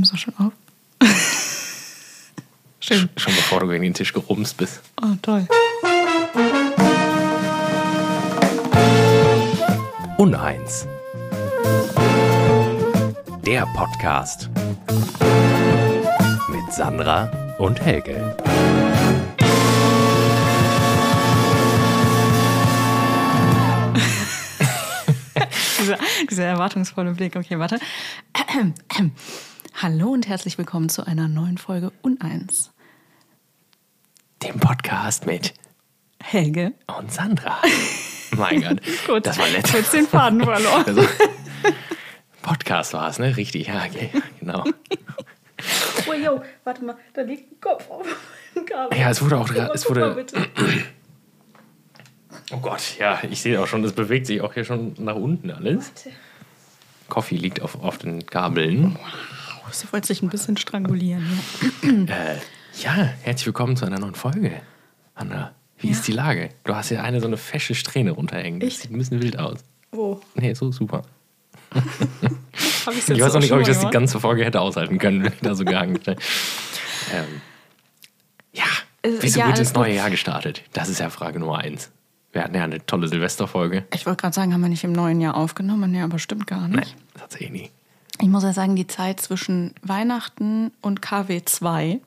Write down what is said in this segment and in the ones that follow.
Nimmst du schon auf? Schön. Schon bevor du gegen den Tisch gerumst bist. Oh, toll. Uneins. Der Podcast. Mit Sandra und Helge. dieser, dieser erwartungsvolle Blick. Okay, warte. Hallo und herzlich willkommen zu einer neuen Folge Uneins. Dem Podcast mit Helge. und Sandra. mein Gott. Gut. Das war nett. Kurz den Faden verloren. Also, Podcast war es, ne? Richtig, ja, okay, genau. Oh, yo, warte mal, da liegt ein Kopf auf dem Kabel. Ja, es wurde auch mal, Es wurde. Oh Gott, ja, ich sehe auch schon, es bewegt sich auch hier schon nach unten alles. Coffee liegt auf, auf den Kabeln. Sie wollte sich ein bisschen strangulieren. Ja. Äh, ja, herzlich willkommen zu einer neuen Folge. Anna, wie Ja. ist die Lage? Du hast ja eine so eine fesche Strähne runterhängen. Das sieht ein bisschen wild aus. Wo? Nee, so super. Ich jetzt weiß auch nicht, ob ich das die ganze Folge hätte aushalten können, wenn ich da so gehangen hätte. Ähm, ja, Äh, wieso ja, gut ins neue gut. Jahr gestartet? Das ist ja Frage Nummer eins. Wir hatten ja eine tolle Silvesterfolge. Ich wollte gerade sagen, haben wir nicht im neuen Jahr aufgenommen? Nee, aber stimmt gar nicht. Nein, tatsächlich nie. Ich muss ja sagen, die Zeit zwischen Weihnachten und KW2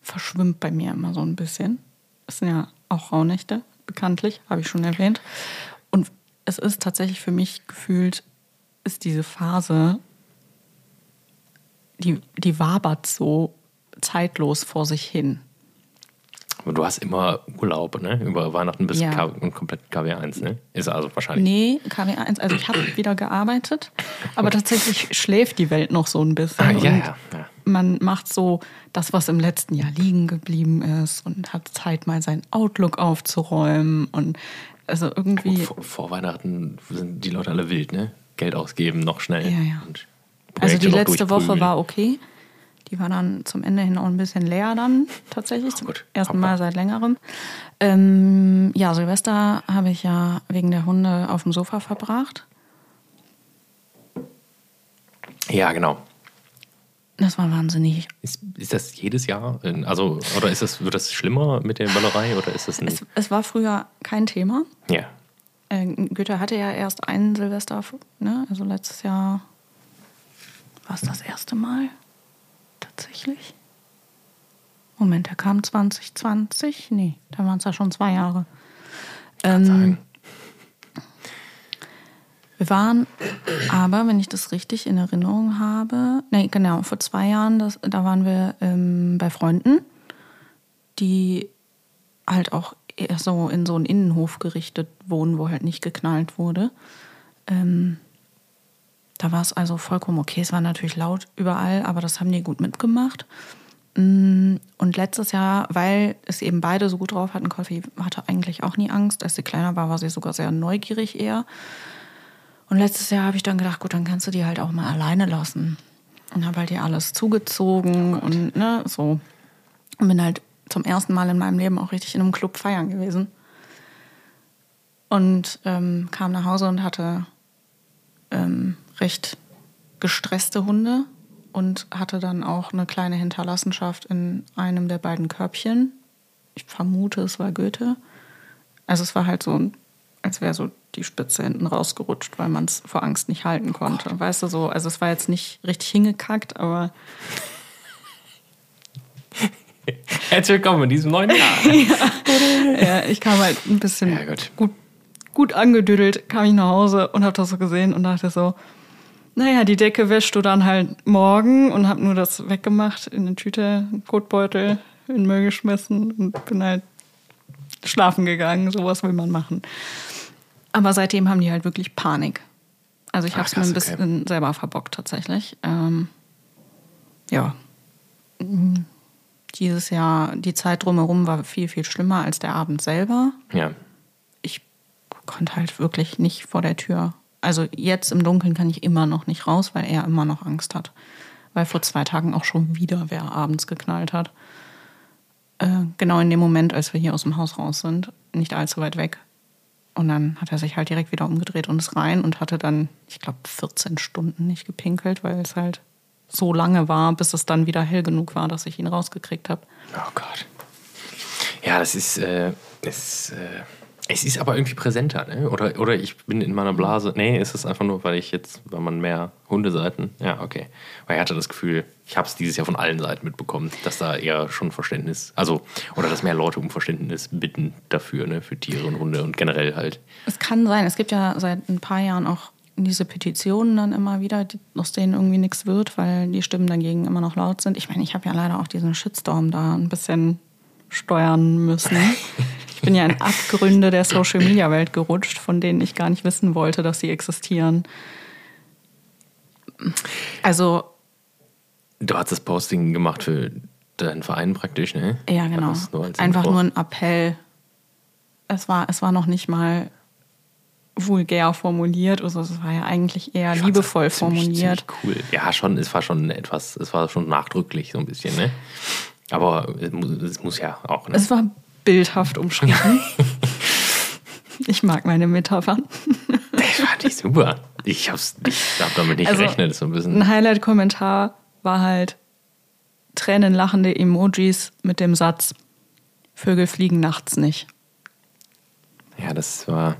verschwimmt bei mir immer so ein bisschen. Es sind ja auch Rauhnächte, bekanntlich, habe ich schon erwähnt. Und es ist tatsächlich für mich gefühlt, ist diese Phase, die, die wabert so zeitlos vor sich hin. Aber du hast immer Urlaub, ne? Über Weihnachten bis Ja. K komplett KW1, ne? Ist also wahrscheinlich. Nee, KW1, also ich habe wieder gearbeitet, aber tatsächlich schläft die Welt noch so ein bisschen. Ah, ja, ja, ja. man macht so das, was im letzten Jahr liegen geblieben ist und hat Zeit, mal sein Outlook aufzuräumen und also irgendwie. Vor, vor Weihnachten sind die Leute alle wild, ne? Geld ausgeben, noch schnell. Ja, ja. Also die letzte Woche war okay. Die war dann zum Ende hin auch ein bisschen leer dann tatsächlich. Zum gut. ersten. Mal seit längerem. Ähm, ja, Silvester habe ich ja wegen der Hunde auf dem Sofa verbracht. Ja, genau. Das war wahnsinnig. Ist, ist das jedes Jahr? Also, oder ist das, wird das schlimmer mit der Böllerei oder ist das. Es, es war früher kein Thema. ja. Äh, Goethe hatte ja erst einen Silvester, ne? also letztes Jahr war es das erste Mal tatsächlich. Moment, der kam 2020? Nee, da waren es ja schon zwei Jahre. Ähm, wir waren aber, wenn ich das richtig in Erinnerung habe, nee, genau, vor zwei Jahren, das, da waren wir ähm, bei Freunden, die halt auch eher so in so einen Innenhof gerichtet wohnen, wo halt nicht geknallt wurde. Ähm, da war es also vollkommen okay. Es war natürlich laut überall, aber das haben die gut mitgemacht. Mm, Und letztes Jahr, weil es eben beide so gut drauf hatten, Coffee hatte eigentlich auch nie Angst. Als sie kleiner war, war sie sogar sehr neugierig eher. Und letztes Jahr habe ich dann gedacht, gut, dann kannst du die halt auch mal alleine lassen. Und habe halt ihr alles zugezogen und ne, so. Und bin halt zum ersten Mal in meinem Leben auch richtig in einem Club feiern gewesen. Und ähm, kam nach Hause und hatte ähm, recht gestresste Hunde und hatte dann auch eine kleine Hinterlassenschaft in einem der beiden Körbchen. Ich vermute, es war Goethe. Also es war halt so, als wäre so die Spitze hinten rausgerutscht, weil man es vor Angst nicht halten konnte. Weißt du so, also es war jetzt nicht richtig hingekackt, aber Herzlich willkommen in diesem neuen Jahr. ja, ich kam halt ein bisschen Ja, gut. gut, gut angedüdelt, kam ich nach Hause und habe das so gesehen und dachte so, naja, die Decke wäschst du dann halt morgen und habe nur das weggemacht in eine Tüte, einen Kotbeutel, in den Müll geschmissen und bin halt schlafen gegangen. Sowas will man machen. Aber seitdem haben die halt wirklich Panik. Also ich habe es mir ein krass, okay. bisschen selber verbockt tatsächlich. Ähm, ja. Dieses Jahr, die Zeit drumherum war viel, viel schlimmer als der Abend selber Ja. ich konnte halt wirklich nicht vor der Tür. Also jetzt im Dunkeln kann ich immer noch nicht raus, weil er immer noch Angst hat. Weil vor zwei Tagen auch schon wieder wer abends geknallt hat. Äh, genau in dem Moment, als wir hier aus dem Haus raus sind, nicht allzu weit weg. Und dann hat er sich halt direkt wieder umgedreht und ist rein und hatte dann, ich glaube, 14 Stunden nicht gepinkelt, weil es halt so lange war, bis es dann wieder hell genug war, dass ich ihn rausgekriegt habe. Oh Gott. Ja, das ist, äh, das, äh, es ist aber irgendwie präsenter, ne? Oder, oder ich bin in meiner Blase. Nee, ist es einfach nur, weil ich jetzt, weil man mehr Hundeseiten. Ja, okay. Weil ich hatte das Gefühl, ich habe es dieses Jahr von allen Seiten mitbekommen, dass da eher schon Verständnis, also, oder dass mehr Leute um Verständnis bitten dafür, ne? Für Tiere und Hunde und generell halt. Es kann sein, es gibt ja seit ein paar Jahren auch diese Petitionen dann immer wieder, die, aus denen irgendwie nichts wird, weil die Stimmen dagegen immer noch laut sind. Ich meine, ich habe ja leider auch diesen Shitstorm da ein bisschen steuern müssen. Ich bin ja in Abgründe der Social-Media-Welt gerutscht, von denen ich gar nicht wissen wollte, dass sie existieren. Also. Du hast das Posting gemacht für deinen Verein praktisch, ne? Ja, genau. Nur Einfach nur ein Appell. Es war, es war noch nicht mal vulgär formuliert, also es war ja eigentlich eher ich liebevoll ziemlich, formuliert. Ziemlich cool. Ja, schon, es war schon etwas, es war schon nachdrücklich so ein bisschen, ne? Aber es muss, es muss ja auch. Ne? Es war bildhaft umschrieben. ich mag meine Metaphern. das fand ich super. Ich habe hab damit nicht also, gerechnet. So ein, bisschen. ein Highlight-Kommentar war halt tränenlachende Emojis mit dem Satz: Vögel fliegen nachts nicht. Ja, das war.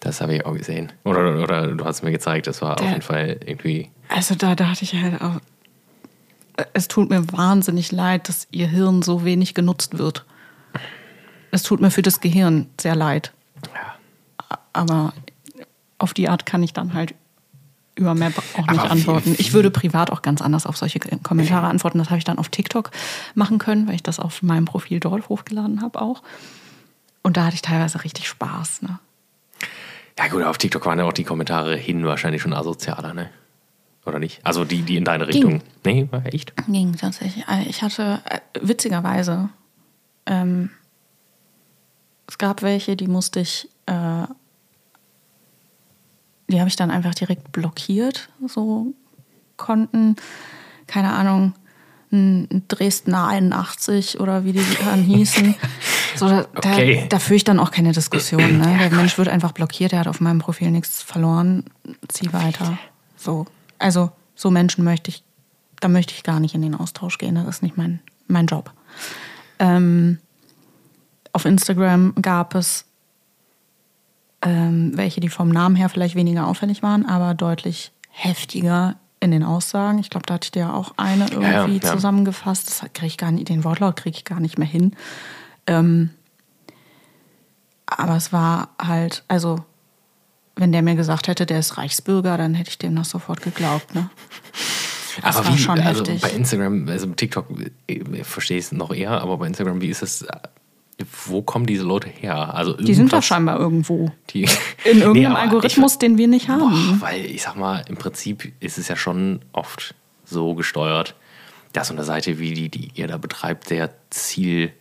Das habe ich auch gesehen. Oder, oder du hast mir gezeigt, das war Der, auf jeden Fall irgendwie. Also da dachte ich halt auch, es tut mir wahnsinnig leid, dass ihr Hirn so wenig genutzt wird. Es tut mir für das Gehirn sehr leid. Ja. Aber auf die Art kann ich dann halt über Map auch nicht Aber antworten. Ich würde privat auch ganz anders auf solche Kommentare antworten. Das habe ich dann auf TikTok machen können, weil ich das auf meinem Profil dort hochgeladen habe auch. Und da hatte ich teilweise richtig Spaß. Ne? Ja gut, auf TikTok waren ja auch die Kommentare hin wahrscheinlich schon asozialer, ne? Oder nicht? Also die, die in deine Richtung. Ging. Nee, war echt? Ging tatsächlich. Also ich hatte äh, witzigerweise, ähm, es gab welche, die musste ich, äh, die habe ich dann einfach direkt blockiert. So konnten, keine Ahnung, Dresdner 81 oder wie die dann hießen. So, da, okay. da, da führe ich dann auch keine Diskussion. Ne? Der Mensch wird einfach blockiert, der hat auf meinem Profil nichts verloren. Zieh weiter. So. Also so Menschen möchte ich, da möchte ich gar nicht in den Austausch gehen. Das ist nicht mein, mein Job. Ähm, auf Instagram gab es ähm, welche, die vom Namen her vielleicht weniger auffällig waren, aber deutlich heftiger in den Aussagen. Ich glaube, da hatte ich dir auch eine irgendwie ja, ja. zusammengefasst. Das kriege ich gar nicht, den Wortlaut kriege ich gar nicht mehr hin. Ähm, aber es war halt, also wenn der mir gesagt hätte, der ist Reichsbürger, dann hätte ich dem das sofort geglaubt. Ne? Das aber wie, schon also heftig. bei Instagram, also TikTok ich verstehe es noch eher, aber bei Instagram, wie ist es? Wo kommen diese Leute her? Also die sind doch scheinbar irgendwo. Die, In irgendeinem nee, Algorithmus, ich, den wir nicht haben. Boah, weil ich sag mal, im Prinzip ist es ja schon oft so gesteuert, dass so eine Seite wie die, die ihr da betreibt, sehr Ziel,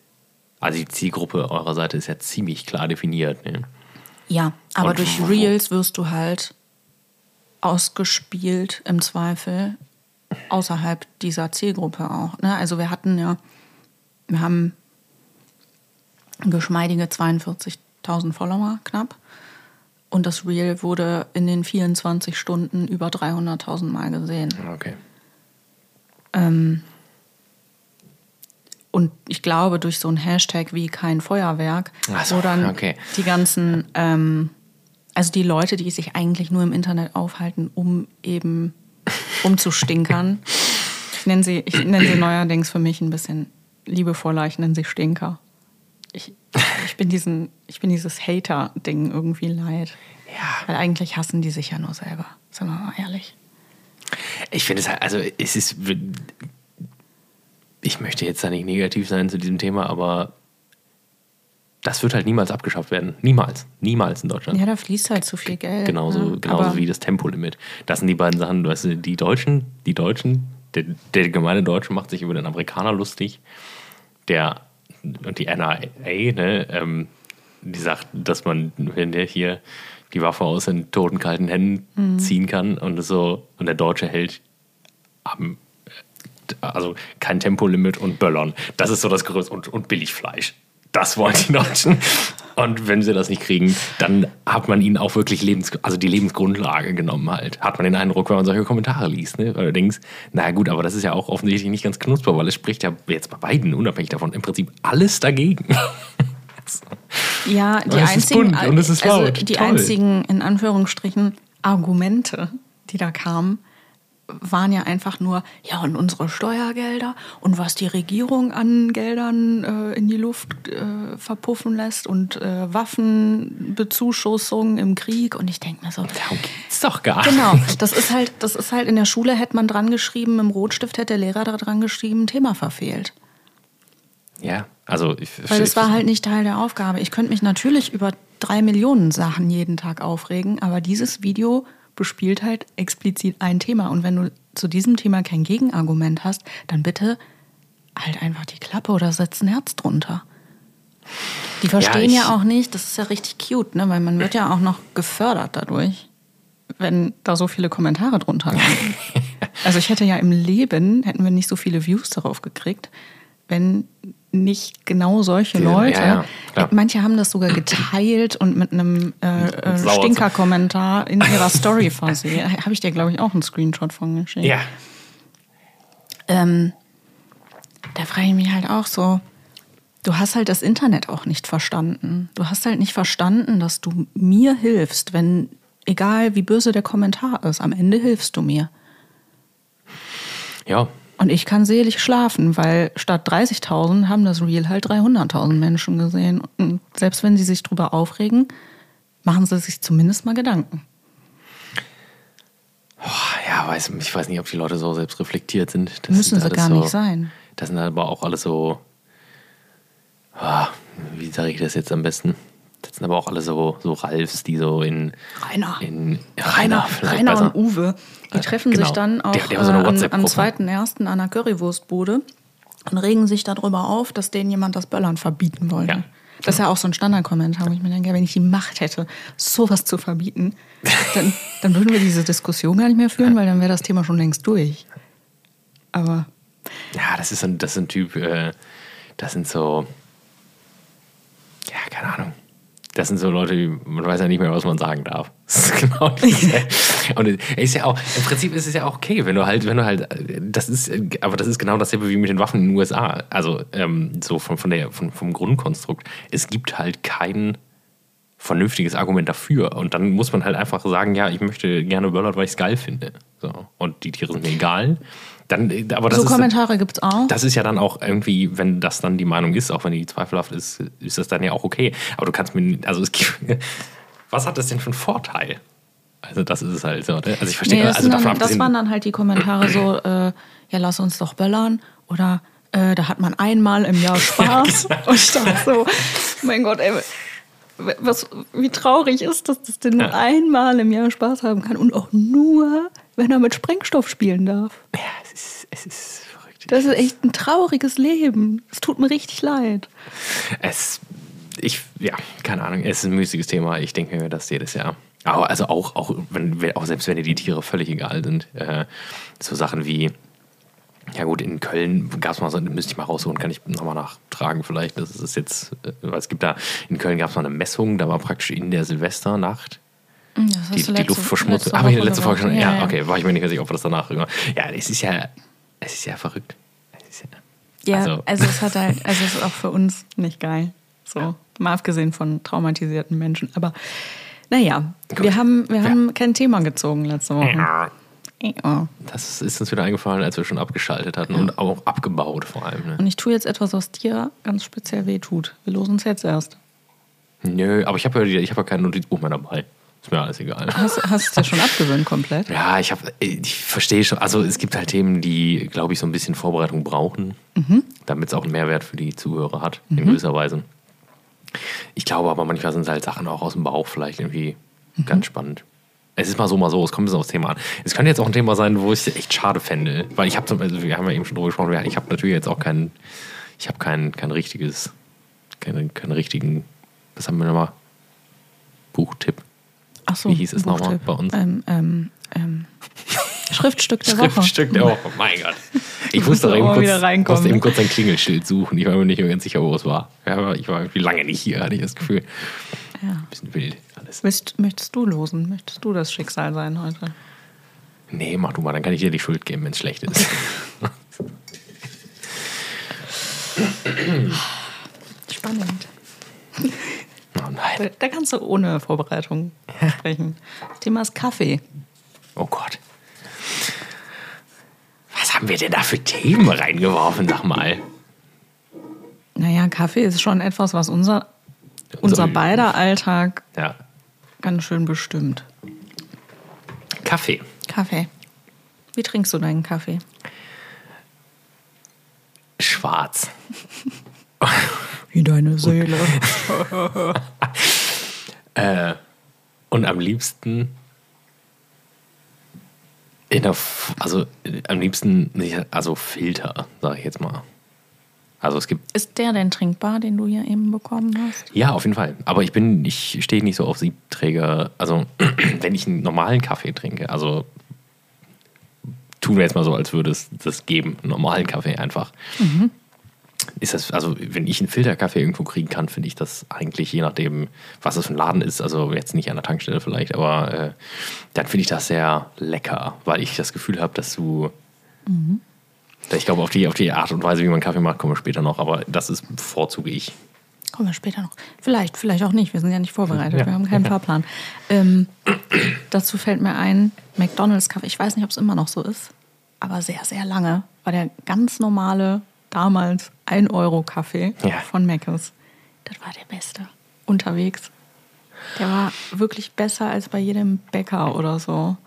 also die Zielgruppe eurer Seite ist ja ziemlich klar definiert. Ne? Ja, aber Und durch Reels wirst du halt ausgespielt im Zweifel außerhalb dieser Zielgruppe auch. Ne? Also wir hatten ja, wir haben geschmeidige 42.000 Follower knapp. Und das Reel wurde in den 24 Stunden über 300.000 Mal gesehen. Okay. Ähm, und ich glaube, durch so ein Hashtag wie kein Feuerwerk, so, wo dann okay. die ganzen, ähm, also die Leute, die sich eigentlich nur im Internet aufhalten, um eben umzustinkern. ich nenne sie, ich nenne sie neuerdings für mich ein bisschen liebevoller, ich nenne sie Stinker. Ich, ich bin diesen, ich bin dieses Hater-Ding irgendwie leid. Ja. Weil eigentlich hassen die sich ja nur selber, sagen wir mal ehrlich. Ich finde es halt, also es ist ich möchte jetzt da nicht negativ sein zu diesem Thema, aber das wird halt niemals abgeschafft werden. Niemals. Niemals in Deutschland. Ja, da fließt halt zu viel Geld. Genauso, ne? genauso wie das Tempolimit. Das sind die beiden Sachen, weißt du, die Deutschen, die Deutschen, der, der gemeine Deutsche macht sich über den Amerikaner lustig, der und die NRA, ne, ähm, die sagt, dass man, wenn der hier die Waffe aus den toten kalten Händen mhm. ziehen kann und so, und der Deutsche hält am also kein Tempolimit und Böllern. Das ist so das Größte. Und, und Billigfleisch. Das wollen die Deutschen. Und wenn sie das nicht kriegen, dann hat man ihnen auch wirklich Lebens, also die Lebensgrundlage genommen halt. Hat man den Eindruck, wenn man solche Kommentare liest, ne? Weil du denkst, na gut, aber das ist ja auch offensichtlich nicht ganz knusper, weil es spricht ja jetzt bei beiden, unabhängig davon, im Prinzip alles dagegen. Ja, die einzigen, bunt und es ist also die Toll. einzigen, in Anführungsstrichen, Argumente, die da kamen, waren ja einfach nur, ja, und unsere Steuergelder und was die Regierung an Geldern äh, in die Luft äh, verpuffen lässt und äh, Waffenbezuschussung im Krieg. Und ich denke mir so, Darum geht's doch gar nicht. Genau, das ist halt, das ist halt in der Schule hätte man dran geschrieben, im Rotstift hätte der Lehrer da dran geschrieben, Thema verfehlt. Ja, also ich Weil das war halt nicht Teil der Aufgabe. Ich könnte mich natürlich über drei Millionen Sachen jeden Tag aufregen, aber dieses Video bespielt halt explizit ein Thema. Und wenn du zu diesem Thema kein Gegenargument hast, dann bitte halt einfach die Klappe oder setz ein Herz drunter. Die verstehen ich- ja, auch nicht, das ist ja richtig cute, ne? weil man wird ja auch noch gefördert dadurch, wenn da so viele Kommentare drunter liegen. also ich hätte ja im Leben, hätten wir nicht so viele Views darauf gekriegt, wenn nicht genau solche Leute, ja, ja, manche haben das sogar geteilt und mit einem äh, äh, Stinker-Kommentar in ihrer Story versehen. Habe ich dir, glaube ich, auch einen Screenshot von geschickt. Ja, Ähm, da frage ich mich halt auch so, du hast halt das Internet auch nicht verstanden. Du hast halt nicht verstanden, dass du mir hilfst, wenn, egal wie böse der Kommentar ist, am Ende hilfst du mir. ja. Und ich kann selig schlafen, weil statt 30.000 haben das Reel halt 300.000 Menschen gesehen. Und selbst wenn sie sich drüber aufregen, machen sie sich zumindest mal Gedanken. Ja, weiß, ich weiß nicht, ob die Leute so selbst reflektiert sind. Das Müssen sind sie gar so, nicht sein. Das sind aber auch alles so. Ah, wie sage ich das jetzt am besten? Das sind aber auch alle so, so Ralfs, die so in. Rainer. In, ja, Rainer, Rainer besser. und Uwe, die treffen genau. sich dann auch die haben so äh, am, am WhatsApp-Gruppe. 2.1. an der Currywurstbude und regen sich darüber auf, dass denen jemand das Böllern verbieten wollte. Ja. Das ist ja auch so ein Standardkommentar, wo ich mir denke, wenn ich die Macht hätte, sowas zu verbieten, dann, dann würden wir diese Diskussion gar nicht mehr führen, weil dann wäre das Thema schon längst durch. Aber Ja, das ist ein, das ist ein Typ, äh, das sind so. Ja, keine Ahnung. Das sind so Leute, die- man weiß ja nicht mehr, was man sagen darf. Das ist genau das. Und ist ja auch, im Prinzip ist es ja auch okay, wenn du halt, wenn du halt, das ist, aber das ist genau dasselbe wie mit den Waffen in den USA. Also ähm, so von, von der, von, vom Grundkonstrukt. Es gibt halt kein vernünftiges Argument dafür. Und dann muss man halt einfach sagen, ja, ich möchte gerne Böllert, weil ich es geil finde. So. Und die Tiere sind mir egal. Dann, äh, aber das so ist, Kommentare gibt's auch. das ist ja dann auch irgendwie, wenn das dann die Meinung ist, auch wenn die zweifelhaft ist, ist das dann ja auch okay. Aber du kannst mir, also es gibt, was hat das denn für einen Vorteil? Also das ist es halt so. Ne? Also ich verstehe, Nee, das, also davon dann, das waren dann halt die Kommentare so, äh, ja, lass uns doch böllern oder äh, da hat man einmal im Jahr Spaß. genau. Und ich dachte so, mein Gott, ey, was, wie traurig ist das, dass der nur Ja. einmal im Jahr Spaß haben kann und auch nur, wenn er mit Sprengstoff spielen darf. ja, es ist, es ist verrückt. Das ist echt ein trauriges Leben. Es tut mir richtig leid. Es, ich, ja, keine Ahnung, es ist ein müßiges Thema. Ich denke mir das jedes Jahr. Aber also auch, auch, wenn, auch selbst wenn dir die Tiere völlig egal sind, äh, so Sachen wie, ja gut, in Köln gab es mal so, müsste ich mal rausholen, kann ich nochmal nachtragen vielleicht. Das ist jetzt, äh, weil es gibt da, in Köln gab es mal eine Messung, da war praktisch in der Silvesternacht die, du die letzte- Luftverschmutzung. letzte Habe ich in der letzte Folge schon? gesagt. Ja, okay, war ich mir nicht mehr sicher, ob wir das danach immer. Ja, es ist ja, es ist ja verrückt. Es ist ja, Ja, Also- also, es hat halt, also es ist auch für uns nicht geil. So, mal abgesehen von traumatisierten Menschen. Aber naja, wir haben, wir haben kein Thema gezogen letzte Woche. Ja. Das ist uns wieder eingefallen, als wir schon abgeschaltet hatten und auch abgebaut vor allem. Ne? Und ich tue jetzt etwas, was dir ganz speziell wehtut. Wir losen es jetzt erst. Nö, aber ich habe ja, ich hab ja kein Notizbuch mehr dabei. Ist mir alles egal. Hast, hast du es dir schon abgewöhnt komplett? Ja, ich, hab- ich verstehe schon. Also es gibt halt Themen, die, glaube ich, so ein bisschen Vorbereitung brauchen, damit es auch einen Mehrwert für die Zuhörer hat, in gewisser Weise. Ich glaube aber manchmal sind es halt Sachen auch aus dem Bauch vielleicht irgendwie ganz spannend. Es ist mal so, mal so, es kommt ein bisschen aufs Thema an. Es könnte jetzt auch ein Thema sein, wo ich es echt schade fände. Weil ich habe zum also wir haben ja eben schon drüber gesprochen, ich habe natürlich jetzt auch kein, ich habe kein, kein richtiges, keinen, keinen richtigen, was haben wir nochmal? Buchtipp. Ach so, Wie hieß es nochmal bei uns? Ähm, ähm, ähm, Schriftstück der Woche. Schriftstück der Woche, mein Gott. Ich musste, eben kurz, musste eben kurz ein Klingelschild suchen. Ich war mir nicht mehr ganz sicher, wo es war. Ich war irgendwie lange nicht hier, hatte ich das Gefühl. Ja. Ein bisschen wild alles. Möchtest, möchtest du losen? Möchtest du das Schicksal sein heute? Nee, mach du mal, dann kann ich dir die Schuld geben, wenn es schlecht ist. Spannend. oh Da, nein. da kannst du ohne Vorbereitung sprechen. Das Thema ist Kaffee. Oh Gott. Was haben wir denn da für Themen reingeworfen, sag mal? Naja, Kaffee ist schon etwas, was unser, unser Unser- beider Alltag Ja. ganz schön bestimmt. Kaffee. Kaffee. Wie trinkst du deinen Kaffee? Schwarz. Wie deine Seele. Und am liebsten in der, also äh, am liebsten, also Filter, sage ich jetzt mal. Also es gibt, Ist der denn trinkbar, den du hier eben bekommen hast? ja, auf jeden Fall. Aber ich bin, ich stehe nicht so auf Siebträger. Also wenn ich einen normalen Kaffee trinke, also tun wir jetzt mal so, als würde es das geben, einen normalen Kaffee einfach. Ist das, also wenn ich einen Filterkaffee irgendwo kriegen kann, finde ich das eigentlich, je nachdem, was es für ein Laden ist, also jetzt nicht an der Tankstelle vielleicht, aber äh, dann finde ich das sehr lecker, weil ich das Gefühl habe, dass du. Ich glaube, auf die, auf die Art und Weise, wie man Kaffee macht, kommen wir später noch, aber das ist bevorzuge ich. Kommen wir später noch. Vielleicht, vielleicht auch nicht. Wir sind ja nicht vorbereitet. Ja. Wir haben keinen Fahrplan. Ähm, dazu fällt mir ein, McDonalds Kaffee. Ich weiß nicht, ob es immer noch so ist, aber sehr, sehr lange war der ganz normale, damals 1 Euro Kaffee Ja. von Mc's. Das war der beste. Unterwegs. Der war wirklich besser als bei jedem Bäcker oder so.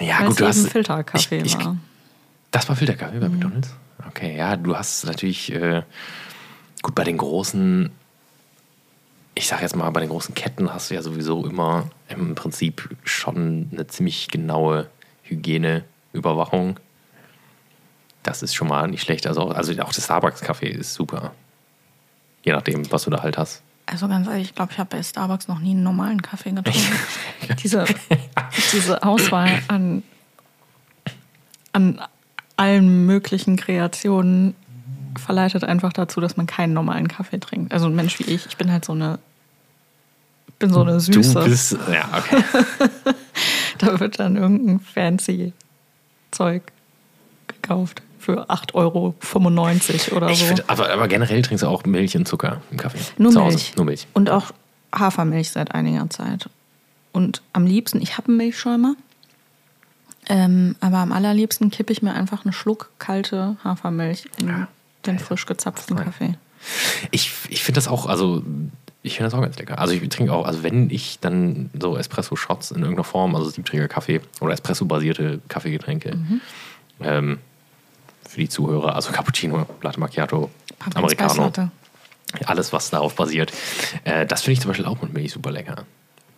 Ja, weil gut, du eben hast. Filterkaffee ich, ich, war. Das war Filterkaffee bei McDonalds? Okay, ja, du hast natürlich, äh, gut, bei den großen, ich sag jetzt mal, bei den großen Ketten hast du ja sowieso immer im Prinzip schon eine ziemlich genaue Hygieneüberwachung. Das ist schon mal nicht schlecht. Also, also auch der Starbucks-Kaffee ist super. Je nachdem, was du da halt hast. Also ganz ehrlich, ich glaube, ich habe bei Starbucks noch nie einen normalen Kaffee getrunken. diese, diese Auswahl an, an allen möglichen Kreationen verleitet einfach dazu, dass man keinen normalen Kaffee trinkt. Also ein Mensch wie ich, ich bin halt so eine, bin so eine Süße. Du bist, ja, okay. Da wird dann irgendein fancy Zeug gekauft für 8,95 Euro oder Ich so. find, aber, aber generell trinkst du auch Milch und Zucker im Kaffee. Nur Zu Hause. Milch. Nur Milch. Und auch Hafermilch seit einiger Zeit. Und am liebsten, ich habe einen Milchschäumer, ähm, aber am allerliebsten kippe ich mir einfach einen Schluck kalte Hafermilch in Ja. den frisch gezapften. Kaffee. Ich, ich finde das auch, also ich finde das auch ganz lecker. Also ich trinke auch, also wenn ich dann so Espresso-Shots in irgendeiner Form, also Siebträger-Kaffee oder Espresso-basierte Kaffeegetränke, ähm, für die Zuhörer, also Cappuccino, Latte Macchiato, Pumpkin Americano, alles, was darauf basiert. Äh, das finde ich zum Beispiel auch mit Milch super lecker.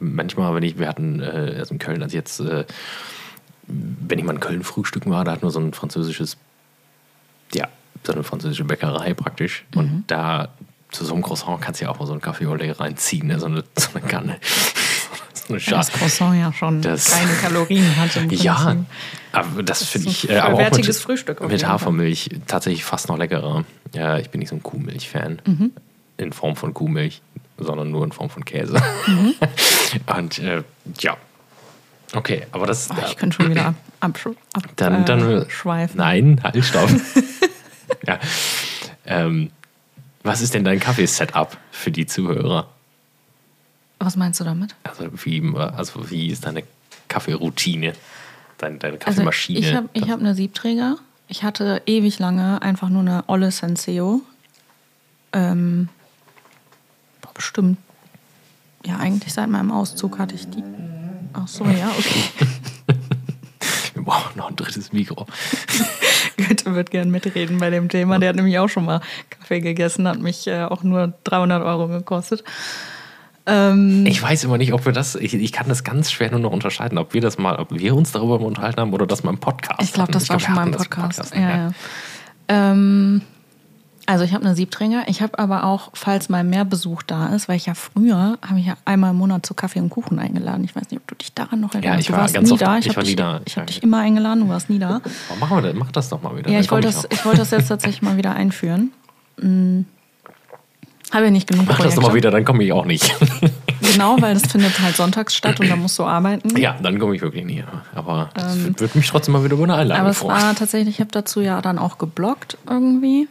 Manchmal, wenn ich, wir hatten äh, also in Köln, als jetzt, äh, wenn ich mal in Köln frühstücken war, da hatten wir so ein französisches, ja, so eine französische Bäckerei praktisch. Mhm. Und da zu so einem Croissant kannst du ja auch mal so einen Kaffee oder reinziehen, ne? so, eine, so eine Kanne. Das. Croissant ja schon Das- keine Kalorien hat im Prinzip. Ja, aber das, finde ist ich ein äh, aber auch mit, Frühstück mit Fall. Hafermilch tatsächlich fast noch leckerer. Ja, ich bin nicht so ein Kuhmilch-Fan Mhm. in Form von Kuhmilch, sondern nur in Form von Käse. Mhm. Und äh, ja, okay, aber das Oh, ich könnte schon wieder ab, ab, ab dann, dann äh, schweifen. Nein, halt, stopp. ja. ähm, was ist denn dein Kaffee-Setup für die Zuhörer? Was meinst du damit? Also wie, also wie ist deine Kaffeeroutine? Deine, deine Also Kaffeemaschine? ich habe ich hab eine Siebträger. Ich hatte ewig lange einfach nur eine Olle Senseo. Ähm, bestimmt. Ja, eigentlich seit meinem Auszug hatte ich die. Ach so, ja, okay. Wir brauchen noch ein drittes Mikro. Goethe wird gern mitreden bei dem Thema. Der hat nämlich auch schon mal Kaffee gegessen, hat mich äh, auch nur 300 Euro gekostet. Ähm, Ich weiß immer nicht, ob wir das, ich, ich kann das ganz schwer nur noch unterscheiden, ob wir das mal, ob wir uns darüber mal unterhalten haben oder das mal im Podcast. ich glaube, das war glaub, schon mal im das Podcast. ne? ja, ja. Ähm, Also ich habe eine Siebträger. Ich habe aber auch, falls mal mehr Besuch da ist, weil ich ja früher habe ich ja einmal im Monat zu Kaffee und Kuchen eingeladen. Ich weiß nicht, ob du dich daran noch erinnerst. ich du war warst ganz nie oft- da. ich hab war nie dich, da. Ich habe Ja. dich immer eingeladen. Du warst nie da. Oh, machen wir das, mach das doch mal wieder. Ja, ich wollte das, ich wollte das jetzt tatsächlich mal wieder einführen. Hm. Habe ja nicht genug Mach das Projekte. doch mal wieder, dann komme ich auch nicht. Genau, weil das findet halt sonntags statt und da musst du arbeiten. ja, dann komme ich wirklich nie. Aber das würde mich trotzdem mal wieder über eine Einladung Ähm, Aber es freuen. war tatsächlich, ich habe dazu ja dann auch geblockt irgendwie.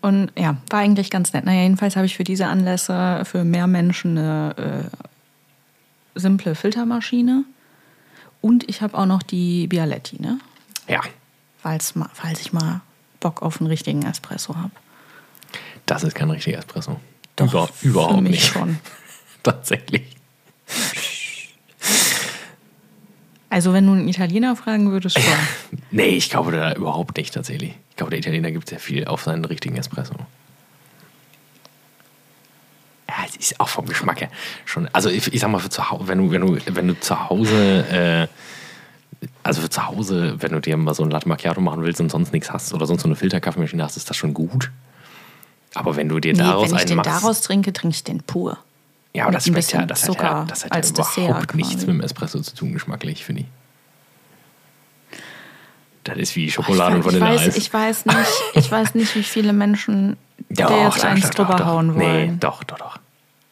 Und ja, war eigentlich ganz nett. Naja, jedenfalls habe ich für diese Anlässe für mehr Menschen eine äh, simple Filtermaschine. Und ich habe auch noch die Bialetti, ne? Ja, Falls, falls ich mal Bock auf einen richtigen Espresso habe. Das ist kein richtiger Espresso. Doch, Über, für überhaupt mich nicht. schon. Tatsächlich. Also wenn du einen Italiener fragen würdest, schon. Nee, ich glaube da überhaupt nicht tatsächlich. Ich glaube, der Italiener gibt sehr viel auf seinen richtigen Espresso. Ja, es ist auch vom Geschmack her schon. Also ich, ich sag mal, für zu Hause, wenn du, wenn du, wenn du zu Hause, äh, also für zu Hause, wenn du dir mal so ein Latte Macchiato machen willst und sonst nichts hast oder sonst so eine Filterkaffeemaschine hast, ist das schon gut. Aber wenn du dir Nee, daraus wenn ich den machst, daraus trinke, trinke ich den pur. ja, aber das schmeckt ja, das hat ja, Zucker das hat ja als überhaupt Dessert nichts quasi. mit dem Espresso zu tun, geschmacklich, finde ich. Das ist wie Schokolade ich, und weiß, ich, Vanilleeis. weiß, ich, weiß nicht, ich weiß nicht, wie viele Menschen Doch, der jetzt doch, eins doch, drüber doch, hauen wollen. Nee, doch, doch, doch.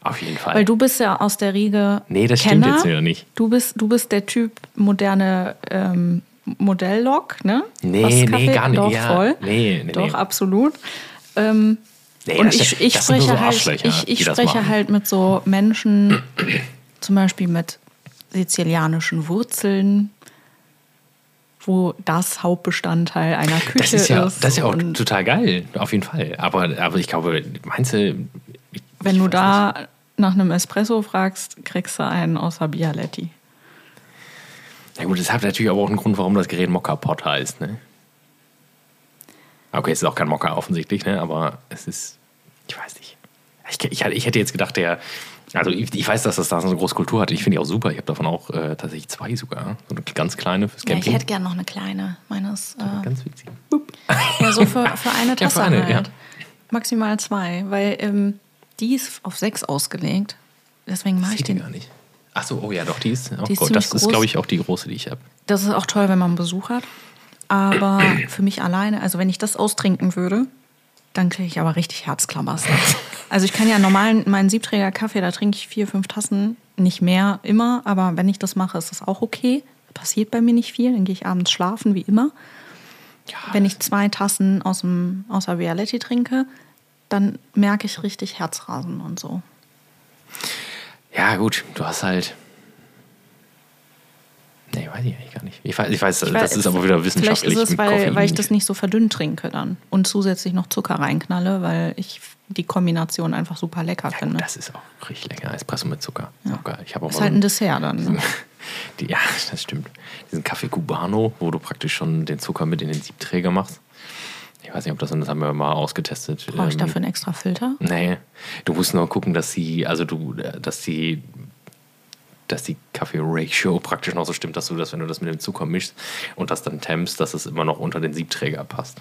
Auf jeden Fall. Weil du bist ja aus der Riege Nee, das stimmt Kenner. jetzt wieder nicht. Du bist, du bist der Typ moderne ähm, Modelllok, ne? Nee, nee, gar nicht. Doch, Ja, voll. nee, nee, Doch, nee. absolut. Ähm, Nee, und ich, ich spreche so halt, ich, ich spreche halt mit so Menschen, zum Beispiel mit sizilianischen Wurzeln, wo das Hauptbestandteil einer Küche Das ist ja, ist. das ist ja auch total geil, auf jeden Fall. Aber, aber ich glaube, meinst du. Ich, wenn du da nach einem Espresso fragst, kriegst du einen außer Bialetti. Nicht. Ja, gut, das hat natürlich aber auch einen Grund, warum das Gerät Mokka Pot heißt, ne? Okay, es ist auch kein Mokka offensichtlich, ne? Aber es ist. Ich weiß nicht. Ich, ich, ich hätte jetzt gedacht, der. Also ich, ich weiß, dass das da so eine große Kultur hat. Ich finde die auch super. Ich habe davon auch äh, tatsächlich zwei sogar. So eine ganz kleine fürs Ja, ich Camping. hätte gerne noch eine kleine. Meines, äh, ganz witzig. ja, so für, für eine Tasse für eine, halt. ja. Maximal zwei, weil ähm, die ist auf sechs ausgelegt. Deswegen mache ich den. gar nicht. Ach so, oh ja, doch, die ist Die ist ziemlich Das ist, groß. glaube ich, auch die große, die ich habe. Das ist auch toll, wenn man Besuch hat. Aber für mich alleine, also wenn ich das austrinken würde, dann kriege ich aber richtig Herzklammers. Also ich kann ja normalen, meinen Siebträger Kaffee, da trinke ich vier, fünf Tassen, nicht mehr immer, aber wenn ich das mache, ist das auch okay. Passiert bei mir nicht viel, dann gehe ich abends schlafen, wie immer. Wenn ich zwei Tassen aus, dem, aus der Vialetti trinke, dann merke ich richtig Herzrasen und so. Ja, gut, du hast halt. Nee, weiß ich eigentlich gar nicht. Ich weiß, ich weiß Ich das weiß- ist aber wieder wissenschaftlich. Vielleicht ist es, weil, weil ich das nicht so verdünnt trinke dann und zusätzlich noch Zucker reinknalle, weil ich die Kombination einfach super lecker Ja, finde. das ist auch richtig lecker. Espresso mit Zucker. Ist auch geil. Ich habe auch ist halt ein Dessert dann. Ne? die, Ja, das stimmt. Diesen Kaffee Cubano, wo du praktisch schon den Zucker mit in den Siebträger machst. Ich weiß nicht, ob das, das haben wir mal ausgetestet. Brauche ich Ähm, dafür einen extra Filter? Nee, du musst nur gucken, dass sie, also du, dass die, dass die Kaffee-Ratio praktisch noch so stimmt, dass du das, wenn du das mit dem Zucker mischst und das dann tempst, dass es immer noch unter den Siebträger passt.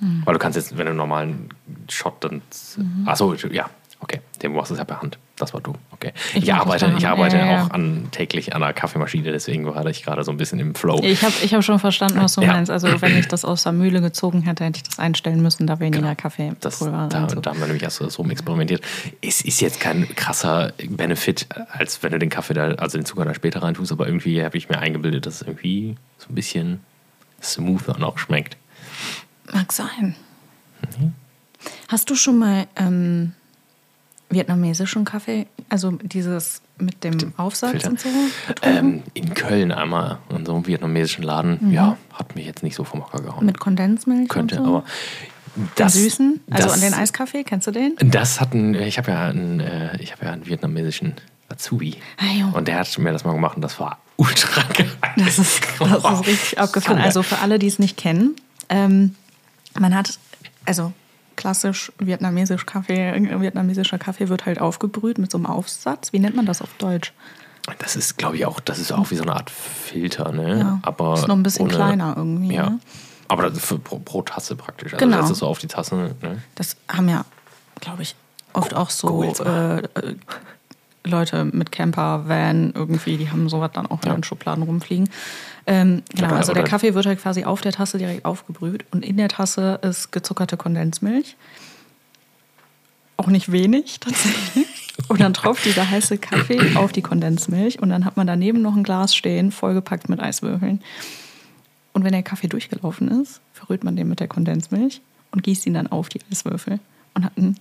Hm. Weil du kannst jetzt, wenn du einen normalen Shot dann. Mhm. Achso, ja, okay. Den machst du ja per Hand. Das war du. Okay. Ich Ich, arbeite, ich arbeite Ja, ja, auch an, täglich an einer Kaffeemaschine, deswegen war ich gerade so ein bisschen im Flow. Ich habe ich hab schon verstanden, was du Ja. meinst. Also wenn ich das aus der Mühle gezogen hätte, hätte ich das einstellen müssen, da weniger Genau. Kaffeepulver Das, da, zu- da haben wir nämlich erst so experimentiert. Es ist jetzt kein krasser Benefit, als wenn du den Kaffee da, also den Zucker da später rein tust, aber irgendwie habe ich mir eingebildet, dass es irgendwie so ein bisschen smoother noch schmeckt. Mag sein. Mhm. Hast du schon mal ähm, vietnamesischen Kaffee, also dieses mit dem Aufsatz Filter. und so? Ähm, in Köln einmal in so einem vietnamesischen Laden, ja, hat mich jetzt nicht so vom Hocker gehauen. mit Kondensmilch Könnte, so? aber Den das, süßen? Also das, an den Eiskaffee, kennst du den? Das hatten, ich habe ja einen, äh, ich habe ja einen vietnamesischen Azubi. Ah, und der hat mir das mal gemacht und das war ultra geil. Das ist, das ist richtig abgefahren. Also für alle, die es nicht kennen, ähm, man hat, also klassisch vietnamesisch Kaffee, vietnamesischer Kaffee wird halt aufgebrüht mit so einem Aufsatz. Wie nennt man das auf Deutsch? Das ist, glaube ich, auch, das ist auch wie so eine Art Filter, ne? Ja, Aber ist noch ein bisschen ohne- kleiner irgendwie, Ja. ne? Aber das für, pro, pro Tasse praktisch. Also Genau. setzt es so auf die Tasse. Ne? Das haben ja, glaube ich, oft auch so äh, äh, Leute mit Camper, Van irgendwie, die haben sowas dann auch in Ja. den Schubladen rumfliegen. Ähm, genau, also der Kaffee wird halt quasi auf der Tasse direkt aufgebrüht und in der Tasse ist gezuckerte Kondensmilch. Auch nicht wenig tatsächlich. Und dann tropft dieser heiße Kaffee auf die Kondensmilch und dann hat man daneben noch ein Glas stehen, vollgepackt mit Eiswürfeln. Und wenn der Kaffee durchgelaufen ist, verrührt man den mit der Kondensmilch und gießt ihn dann auf die Eiswürfel und hat einen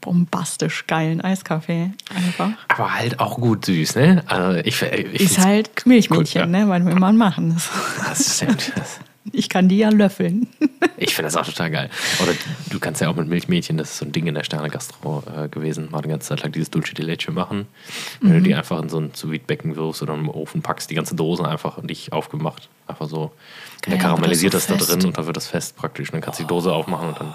bombastisch geilen Eiskaffee. Einfach. Aber halt auch gut süß, ne? Also ich, ich Ist halt Milchmädchen, Gut, ja. ne? Was will man machen? Das, Das stimmt. Ich kann die ja löffeln. Ich finde das auch total geil. Oder du kannst ja auch mit Milchmädchen, das ist so ein Ding in der Sterne Gastro äh, gewesen, mal eine ganze Zeit lang dieses Dulce de Leche machen. Wenn du die einfach in so ein sous becken wirfst oder im Ofen packst, die ganze Dose einfach und nicht aufgemacht. Einfach so. Geil, der karamellisiert das das da so drin und dann wird das fest praktisch. Und dann kannst du die Dose aufmachen und dann.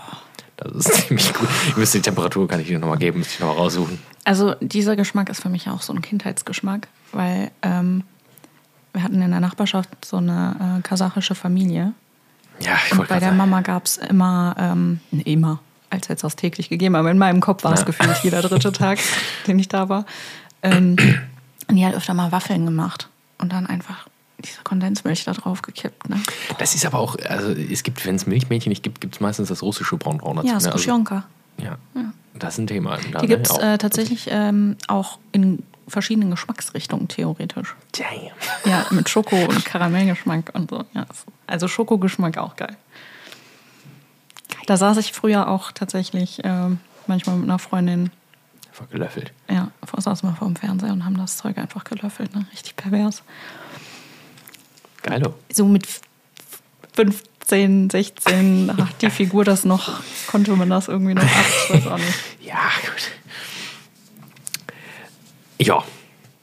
Das ist ziemlich gut. Ich müsste die Temperatur, kann ich dir nochmal geben, müsste ich nochmal raussuchen. Also dieser Geschmack ist für mich auch so ein Kindheitsgeschmack, weil ähm, wir hatten in der Nachbarschaft so eine äh, kasachische Familie. Ja, ich Und bei der sagen. Mama gab es immer, ähm, nee, immer, als hätte es das täglich gegeben, aber in meinem Kopf war es Ja. gefühlt jeder dritte Tag, den ich da war. Ähm, und die hat öfter mal Waffeln gemacht und dann einfach diese Kondensmilch da drauf gekippt. Ne? Das ist aber auch, also es gibt, wenn es Milchmädchen nicht gibt, gibt es meistens das russische Braunbraun dazu. Ja, ne? also, Skuschionka. ja, das ist ein Thema. Da, Die ne? gibt es äh, tatsächlich ähm, auch in verschiedenen Geschmacksrichtungen theoretisch. Damn. Ja, mit Schoko und Karamellgeschmack und so. Ja, also Schokogeschmack auch geil. Da saß ich früher auch tatsächlich ähm, manchmal mit einer Freundin, Einfach gelöffelt. ja, saßen wir vor dem Fernseher und haben das Zeug einfach gelöffelt. Ne? Richtig pervers. Geilo. So mit f- 15, 16 hat die Figur das noch, konnte man das irgendwie noch ab. Ich weiß auch nicht. Ja, gut. Ja,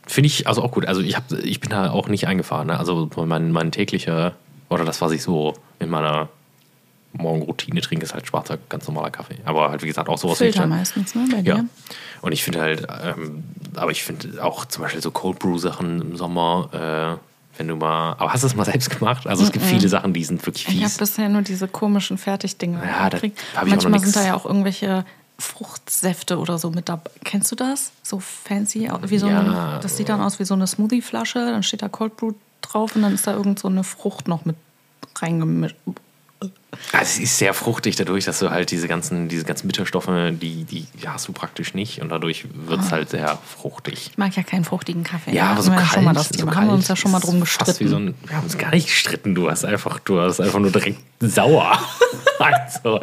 finde ich also auch gut. Also ich, hab, ich bin da auch nicht eingefahren. Ne? Also mein, mein täglicher, oder das, was ich so in meiner Morgenroutine trinke, ist halt schwarzer, ganz normaler Kaffee. Aber halt, wie gesagt, auch sowas Filter meistens, ne, bei dir? Ja. Und ich finde halt, ähm, aber ich finde auch zum Beispiel so Cold Brew Sachen im Sommer, äh, wenn du mal, aber hast du es mal selbst gemacht? Also es gibt viele Sachen, die sind wirklich Ich habe fies. bisher nur diese komischen Fertigdinger Ja, gekriegt. Manchmal sind da ja auch irgendwelche Fruchtsäfte oder so mit dabei. Kennst du das? So fancy, wie so Ja. ein, das sieht dann aus wie so eine Smoothie-Flasche, dann steht da Cold Brew drauf und dann ist da irgend so eine Frucht noch mit reingemischt. Also es ist sehr fruchtig dadurch, dass du halt diese ganzen, diese ganzen Bitterstoffe, die, die hast du praktisch nicht und dadurch wird Ah. es halt sehr fruchtig. Ich mag ja keinen fruchtigen Kaffee. Ja, aber so kalt, schon mal das so kalt Haben wir uns ja schon mal drum gestritten. so ein, wir haben uns gar nicht gestritten, du hast einfach, du hast einfach nur direkt sauer. also,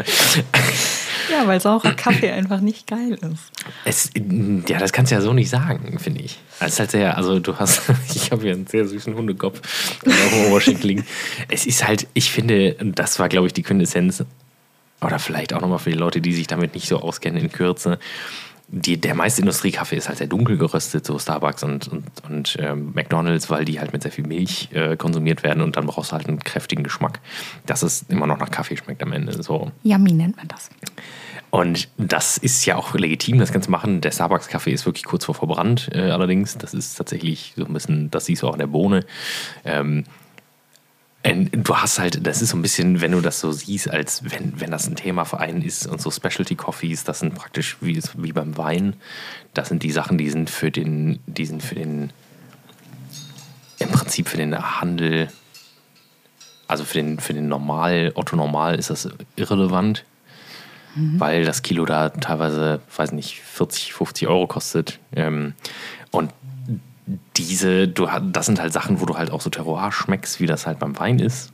ja, weil saurer Kaffee einfach nicht geil ist. es, ja, das kannst du ja so nicht sagen, finde ich. Es ist halt sehr, also du hast, ich habe hier einen sehr süßen Hundekopf auf dem Oberschenkel liegen. Es ist halt, ich finde, das war, glaube ich, die Quintessenz, oder vielleicht auch nochmal für die Leute, die sich damit nicht so auskennen in Kürze, die, der meiste Industriekaffee ist halt sehr dunkel geröstet, so Starbucks und, und, und ähm, McDonalds, weil die halt mit sehr viel Milch äh, konsumiert werden und dann brauchst du halt einen kräftigen Geschmack, dass es immer noch nach Kaffee schmeckt am Ende. So. Yummy nennt man das. Und das ist ja auch legitim, das du machen. Der Starbucks-Kaffee ist wirklich kurz vor verbrannt, äh, allerdings. Das ist tatsächlich so ein bisschen, das siehst du auch in der Bohne. Ähm, du hast halt, das ist so ein bisschen, wenn du das so siehst, als wenn, wenn das ein Thema für einen ist und so Specialty Coffees, das sind praktisch wie, wie beim Wein, das sind die Sachen, die sind für den, die sind für den, im Prinzip für den Handel, also für den, für den Normal, Otto Normal ist das irrelevant weil das Kilo da teilweise, weiß nicht, 40, 50 Euro kostet. Ähm, und diese, du, das sind halt Sachen, wo du halt auch so Terroir schmeckst, wie das halt beim Wein ist.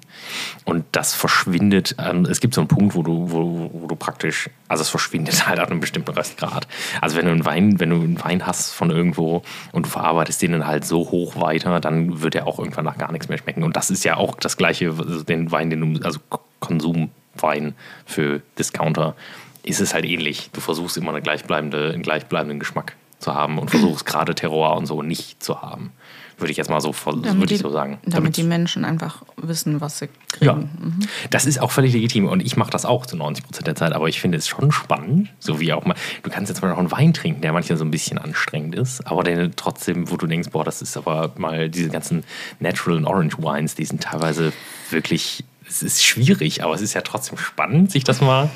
Und das verschwindet, ähm, es gibt so einen Punkt, wo du, wo, wo du praktisch, also es verschwindet halt an einem bestimmten Restgrad. Also wenn du einen Wein, wenn du einen Wein hast von irgendwo und du verarbeitest den dann halt so hoch weiter, dann wird er auch irgendwann nach gar nichts mehr schmecken. Und das ist ja auch das gleiche, also den Wein, den du, also Konsumwein für Discounter, ist es halt ähnlich. Du versuchst immer eine gleichbleibende, einen gleichbleibenden Geschmack zu haben und versuchst gerade Terroir und so nicht zu haben. Würde ich jetzt mal so, würde ich so sagen. Damit die Menschen einfach wissen, was sie Ja, kriegen. das ist auch völlig legitim und ich mache das auch zu 90 Prozent der Zeit, aber ich finde es schon spannend, so wie auch mal, du kannst jetzt mal auch einen Wein trinken, der manchmal so ein bisschen anstrengend ist, aber der trotzdem, wo du denkst, boah, das ist aber mal diese ganzen Natural und Orange Wines, die sind teilweise wirklich es ist schwierig, aber es ist ja trotzdem spannend, sich das mal.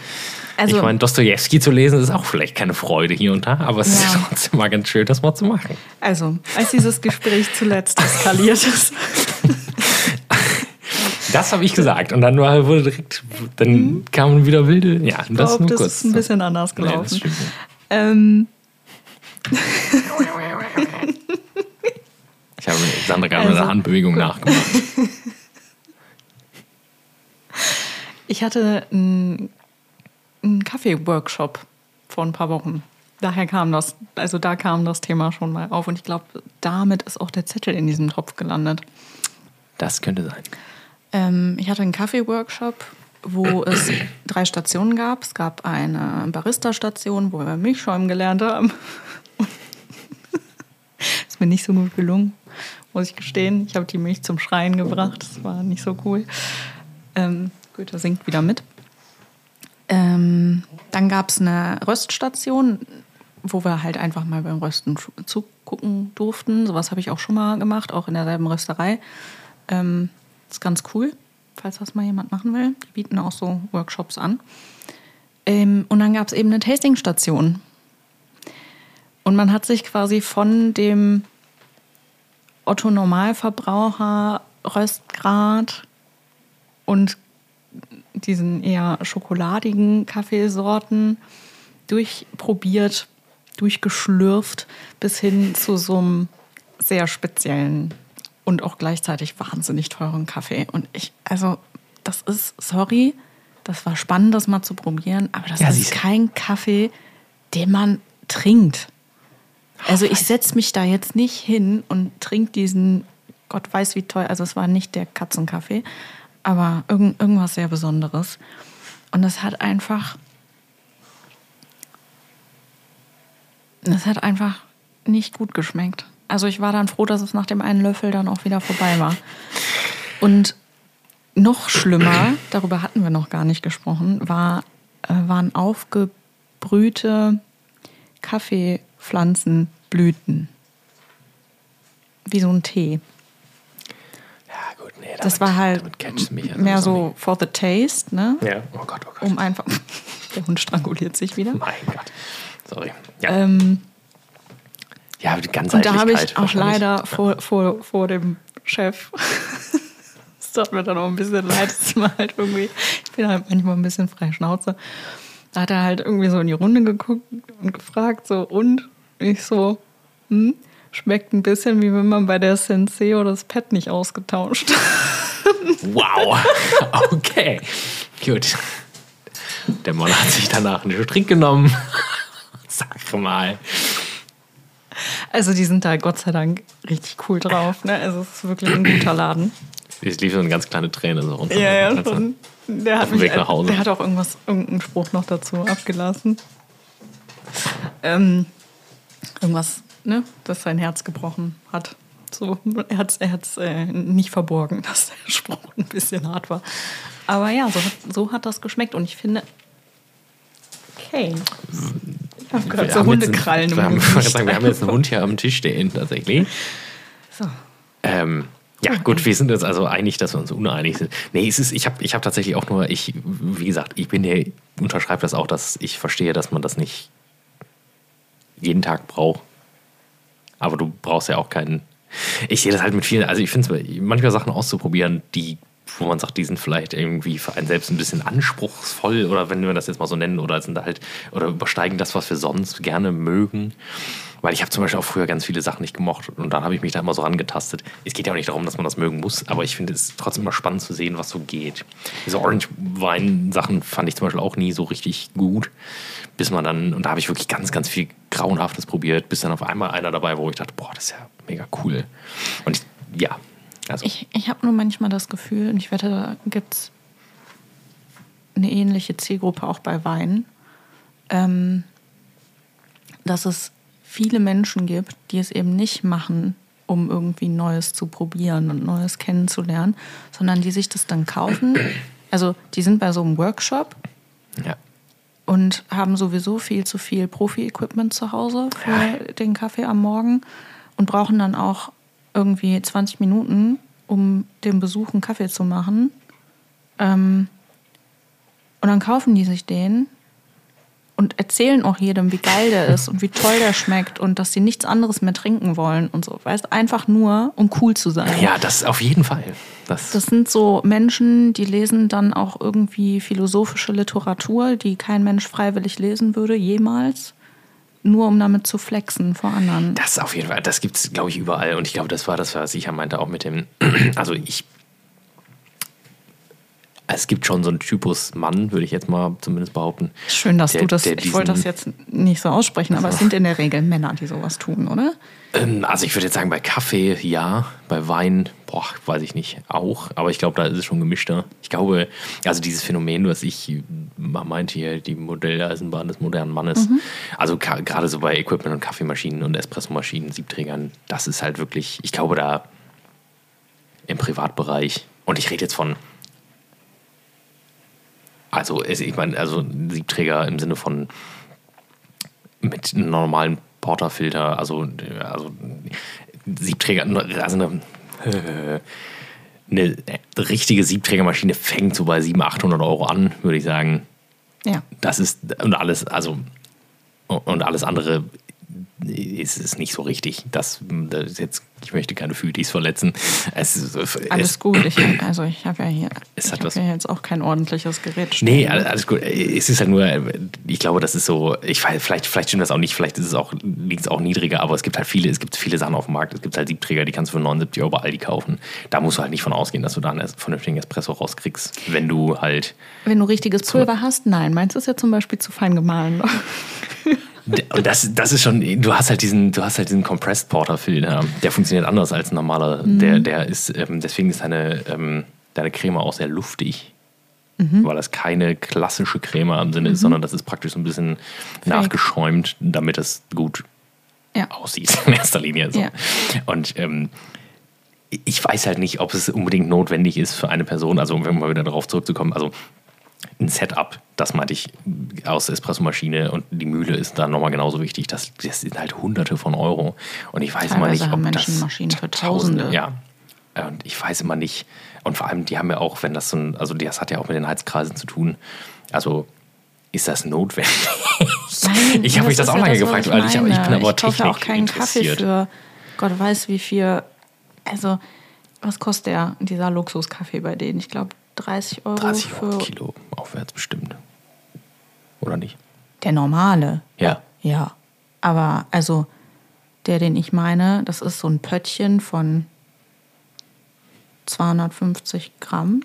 Also- ich meine, Dostoevsky zu lesen ist auch vielleicht keine Freude hier und da, aber es ist Ja. ja trotzdem mal ganz schön, das mal zu machen. Also, als dieses Gespräch zuletzt eskaliert ist. Das habe ich gesagt. Und dann war, wurde direkt, dann kamen wieder wilde. Ja, das Ich glaube, nur das kurz. ist ein bisschen anders Nee, das gelaufen. nicht. ähm, Ich habe Sandra gerade mit Also- einer Handbewegung nachgemacht. Ich hatte einen, einen Kaffee-Workshop vor ein paar Wochen. Daher kam das, also da kam das Thema schon mal auf und ich glaube, damit ist auch der Zettel in diesem Topf gelandet. Das könnte sein. Ähm, ich hatte einen Kaffee-Workshop, wo es drei Stationen gab. Es gab eine Barista-Station, wo wir Milchschäumen gelernt haben. ist mir nicht so gut gelungen, muss ich gestehen. Ich habe die Milch zum Schreien gebracht. Das war nicht so cool. Ähm, Goethe singt wieder mit. Ähm, dann gab es eine Röststation, wo wir halt einfach mal beim Rösten zu- zugucken durften. Sowas habe ich auch schon mal gemacht, auch in derselben Rösterei. Ähm, ist ganz cool, falls das mal jemand machen will. Die bieten auch so Workshops an. Ähm, und dann gab es eben eine Tastingstation. Und man hat sich quasi von dem Otto Normalverbraucher Röstgrad und diesen eher schokoladigen Kaffeesorten durchprobiert, durchgeschlürft, bis hin zu so einem sehr speziellen und auch gleichzeitig wahnsinnig teuren Kaffee. Und ich, also, das ist, sorry, das war spannend, das mal zu probieren, aber das Ja, ist siehst kein Kaffee, den man trinkt. Also ich setze mich da jetzt nicht hin und trinke diesen, Gott weiß wie teuer, also es war nicht der Katzenkaffee, aber irgend, irgendwas sehr Besonderes. Und das hat einfach, das hat einfach nicht gut geschmeckt. Also ich war dann froh, dass es nach dem einen Löffel dann auch wieder vorbei war. Und noch schlimmer, darüber hatten wir noch gar nicht gesprochen, war, äh, waren aufgebrühte Kaffeepflanzenblüten. Wie so ein Tee. Nee. Das war halt also mehr sowieso so for the taste, ne? Ja, oh Gott, oh Gott. Um einfach. Der Hund stranguliert sich wieder. mein Gott. Sorry. Ja, Ähm, ja die ganze und da habe ich auch leider vor, vor, vor dem Chef. Es tat mir dann auch ein bisschen leid, dass man halt irgendwie. Ich bin halt manchmal ein bisschen frei Schnauze. Da hat er halt irgendwie so in die Runde geguckt und gefragt, so, und? Ich so, hm, schmeckt ein bisschen wie wenn man bei der Senseo das Pad nicht ausgetauscht hat. Wow. Okay. Gut. Der Mann hat sich danach einen Trink genommen. Sag mal. Also die sind da Gott sei Dank richtig cool drauf. Ne? Also es ist wirklich ein guter Laden. Es lief so eine ganz kleine Träne so runter. Ja, ja, Also, schon. Der hat, mich, Weg nach Hause. der hat auch irgendwas, irgendeinen Spruch noch dazu abgelassen. Ähm, irgendwas, ne, das sein Herz gebrochen hat. So, er hat es er hat's, äh, nicht verborgen, dass der Spruch ein bisschen hart war. Aber ja, so, hat- so hat das geschmeckt. Und ich finde, okay. Ich habe gerade so Hundekrallen einen, wir, haben, im wir haben jetzt einen Hund hier am Tisch stehen, tatsächlich. So. Ähm, ja, gut, wir sind uns also einig, dass wir uns uneinig sind. Nee, es ist, ich habe ich hab tatsächlich auch nur, ich, wie gesagt, ich bin der, unterschreibe das auch, dass ich verstehe, dass man das nicht jeden Tag braucht. Aber du brauchst ja auch keinen. Ich sehe das halt mit vielen, also ich finde es manchmal Sachen auszuprobieren, die, wo man sagt, die sind vielleicht irgendwie für einen selbst ein bisschen anspruchsvoll oder wenn wir das jetzt mal so nennen oder sind halt oder übersteigen das, was wir sonst gerne mögen. Weil ich habe zum Beispiel auch früher ganz viele Sachen nicht gemocht und dann habe ich mich da immer so rangetastet. Es geht ja auch nicht darum, dass man das mögen muss, aber ich finde es trotzdem immer spannend zu sehen, was so geht. Diese Orange-Wein-Sachen fand ich zum Beispiel auch nie so richtig gut, bis man dann, und da habe ich wirklich ganz, ganz viel Grauenhaftes probiert, bis dann auf einmal einer dabei, war, wo ich dachte, boah, das ist ja mega cool. Und ich, ja, also Ich, ich habe nur manchmal das Gefühl, und ich wette, da gibt es eine ähnliche Zielgruppe auch bei Wein, ähm, dass es viele Menschen gibt, die es eben nicht machen, um irgendwie Neues zu probieren und Neues kennenzulernen, sondern die sich das dann kaufen. Also die sind bei so einem Workshop ja. Und haben sowieso viel zu viel Profi-Equipment zu Hause für den Kaffee am Morgen und brauchen dann auch irgendwie 20 Minuten, um dem Besuch einen Kaffee zu machen. Ähm, und dann kaufen die sich den und erzählen auch jedem, wie geil der ist und wie toll der schmeckt und dass sie nichts anderes mehr trinken wollen und so. Weißt einfach nur, um cool zu sein. Ja, das auf jeden Fall. Das, Das sind so Menschen, die lesen dann auch irgendwie philosophische Literatur, die kein Mensch freiwillig lesen würde, jemals. Nur um damit zu flexen vor anderen. das auf jeden Fall, das gibt es, glaube ich, überall. Und ich glaube, das war das, was ich ja meinte, auch mit dem, also ich, es gibt schon so einen Typus Mann, würde ich jetzt mal zumindest behaupten. Schön, dass der- du das. Ich wollte das jetzt nicht so aussprechen, aber es sind in der Regel Männer, die sowas tun, oder? Ähm, Also ich würde jetzt sagen, bei Kaffee ja, bei Wein, boah, weiß ich nicht, auch. Aber ich glaube, da ist es schon gemischter. Ich glaube, also dieses Phänomen, was ich mal meinte hier, die Modelleisenbahn des modernen Mannes, also ka- gerade so bei Equipment und Kaffeemaschinen und Espressomaschinen, Siebträgern, das ist halt wirklich, ich glaube, da im Privatbereich, und ich rede jetzt von, also ich meine, also Siebträger im Sinne von mit einem normalen Porterfilter, also, also Siebträger, also eine, eine richtige Siebträgermaschine fängt so bei 700, 800 Euro an, würde ich sagen. Ja. Das ist, und alles, also, und alles andere ist es nicht so richtig. Das, das jetzt, ich möchte keine Fütis verletzen. Es, ist- Alles es, gut. Ich, also ich habe ja hier, Es hat was- ja jetzt auch kein ordentliches Gerät stehen. Nee, all- alles gut. Es ist halt nur, ich glaube, das ist so, ich weiß, vielleicht, vielleicht stimmt das auch nicht, vielleicht ist es auch, liegt es auch niedriger, aber es gibt halt viele, es gibt viele Sachen auf dem Markt. Es gibt halt Siebträger, die kannst du für 79 Euro bei Aldi kaufen. Da musst du halt nicht von ausgehen, dass du da einen vernünftigen Espresso rauskriegst, wenn du halt. Wenn du richtiges Pulver hast, nein. Meins ist ja zum Beispiel zu fein gemahlen. Und das, das ist schon, du hast halt diesen, du hast halt diesen Compressed Porter Filter, der funktioniert anders als ein normaler. Der, der ist, ähm, deswegen ist deine, ähm, deine Creme auch sehr luftig. Weil das keine klassische Creme im Sinne ist, sondern das ist praktisch so ein bisschen nachgeschäumt, damit es gut Ja. aussieht in erster Linie. So. Ja. Und ähm, ich weiß halt nicht, ob es unbedingt notwendig ist für eine Person, also um mal wieder darauf zurückzukommen, also ein Setup, das meinte ich, aus der Espressomaschine und die Mühle ist da nochmal genauso wichtig. Das, das sind halt hunderte von Euro. Und ich weiß immer Teilweise nicht, ob haben Menschen das Maschinen für Tausende. Ja. Und ich weiß immer nicht. Und vor allem, die haben ja auch, wenn das so ein, also das hat ja auch mit den Heizkreisen zu tun. Also ist das notwendig? Nein, ich habe mich das auch ja lange was gefragt, ich weil ich, ich bin aber ich Technik auch keinen Kaffee für Gott weiß wie viel. Also, was kostet der, dieser Luxuskaffee bei denen? Ich glaube 30 Euro 30 für Euro Kilo aufwärts bestimmt. Oder nicht? der normale. Ja. Ja. Aber also der, den ich meine, das ist so ein Pöttchen von 250 Gramm.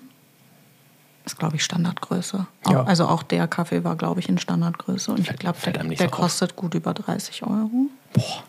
Ist, glaube ich, Standardgröße. Auch, Ja. Also auch der Kaffee war, glaube ich, in Standardgröße. Und ich glaube, der, der so auf. kostet gut über 30 Euro. Boah.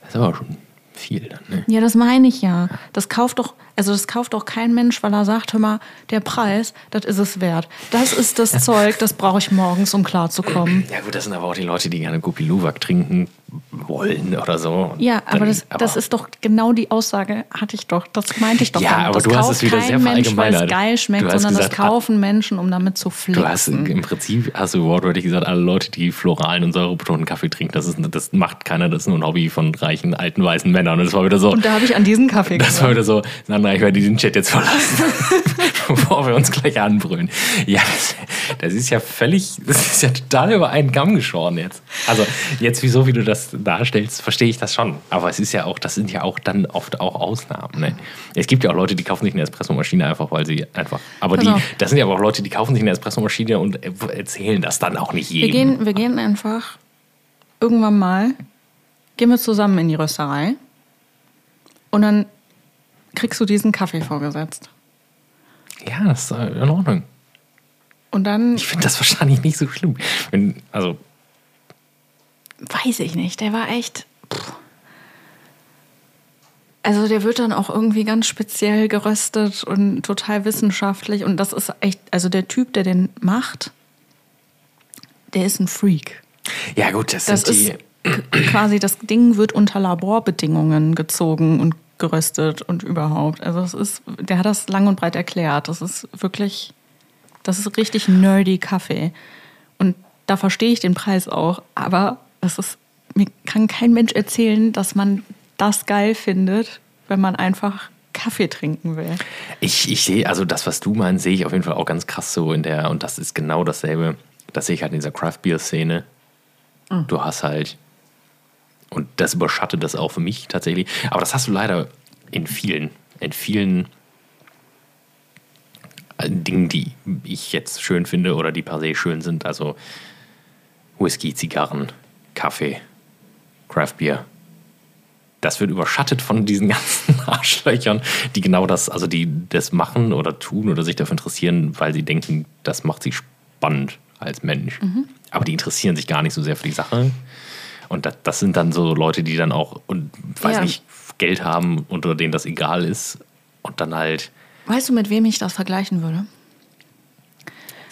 Das ist aber schon viel dann, ne? Ja, das meine ich ja. Das kauft doch, also das kauft doch kein Mensch, weil er sagt, hör mal, der Preis, das ist es wert. Das ist das Zeug, das brauche ich morgens, um klarzukommen. Ja gut, das sind aber auch die Leute, die gerne Guppy Luwak trinken wollen oder so. Und Ja, aber dann- das, das ist doch genau die Aussage, hatte ich doch. Das meinte ich doch. Ja, aber das du hast es wieder sehr Mensch, weil es geil schmeckt, sondern gesagt, das kaufen Menschen, um damit zu Du hast im Prinzip hast du wortwörtlich gesagt, alle Leute, die floralen und säurebetonten Kaffee trinken, das, ist, das macht keiner, das ist nur ein Hobby von reichen, alten, weißen Männern. Und das war wieder so. Und da habe ich an diesen Kaffee Das war gedacht. wieder so, Sandra, ich werde diesen Chat jetzt verlassen, bevor wir uns gleich anbrüllen. Ja, das, das ist ja völlig, das ist ja total über einen Kamm geschoren jetzt. Also jetzt, wieso, wie du das darstellst, verstehe ich das schon. Aber es ist ja auch, das sind ja auch dann oft auch Ausnahmen. Ne? Es gibt ja auch Leute, die kaufen sich eine Espressomaschine einfach, weil sie einfach, aber Pass die, auf. das sind ja aber auch Leute, die kaufen sich eine Espressomaschine und erzählen das dann auch nicht Wir jedem. gehen, wir gehen einfach irgendwann mal, gehen wir zusammen in die Rösterei und dann kriegst du diesen Kaffee vorgesetzt. Ja, das ist in Ordnung. Und dann, Ich finde das wahrscheinlich nicht so schlimm. Wenn, also, weiß ich nicht, der war echt. pff. Also der wird dann auch irgendwie ganz speziell geröstet und total wissenschaftlich. Und das ist echt, also der Typ, der den macht, der ist ein Freak. ja gut, das, Das ist quasi, das Ding wird unter Laborbedingungen gezogen und geröstet und überhaupt. Also es ist, der hat das lang und breit erklärt. Das ist wirklich, das ist richtig nerdy Kaffee. Und da verstehe ich den Preis auch, aber das ist, mir kann kein Mensch erzählen, dass man das geil findet, wenn man einfach Kaffee trinken will. Ich, ich sehe, also das, was du meinst, sehe ich auf jeden Fall auch ganz krass so in der, und das ist genau dasselbe, das sehe ich halt in dieser Craft-Beer-Szene. Du hast halt, und das überschattet das auch für mich tatsächlich, aber das hast du leider in vielen, in vielen äh, Dingen, die ich jetzt schön finde oder die per se schön sind. Also Whisky, Zigarren, Kaffee, Craft-Beer. Das wird überschattet von diesen ganzen Arschlöchern, die genau das, also die das machen oder tun oder sich dafür interessieren, weil sie denken, das macht sie spannend als Mensch. Aber die interessieren sich gar nicht so sehr für die Sache. Und das, das sind dann so Leute, die dann auch, und weiß Ja. nicht, Geld haben und oder denen das egal ist. Und dann halt, Weißt du, mit wem ich das vergleichen würde?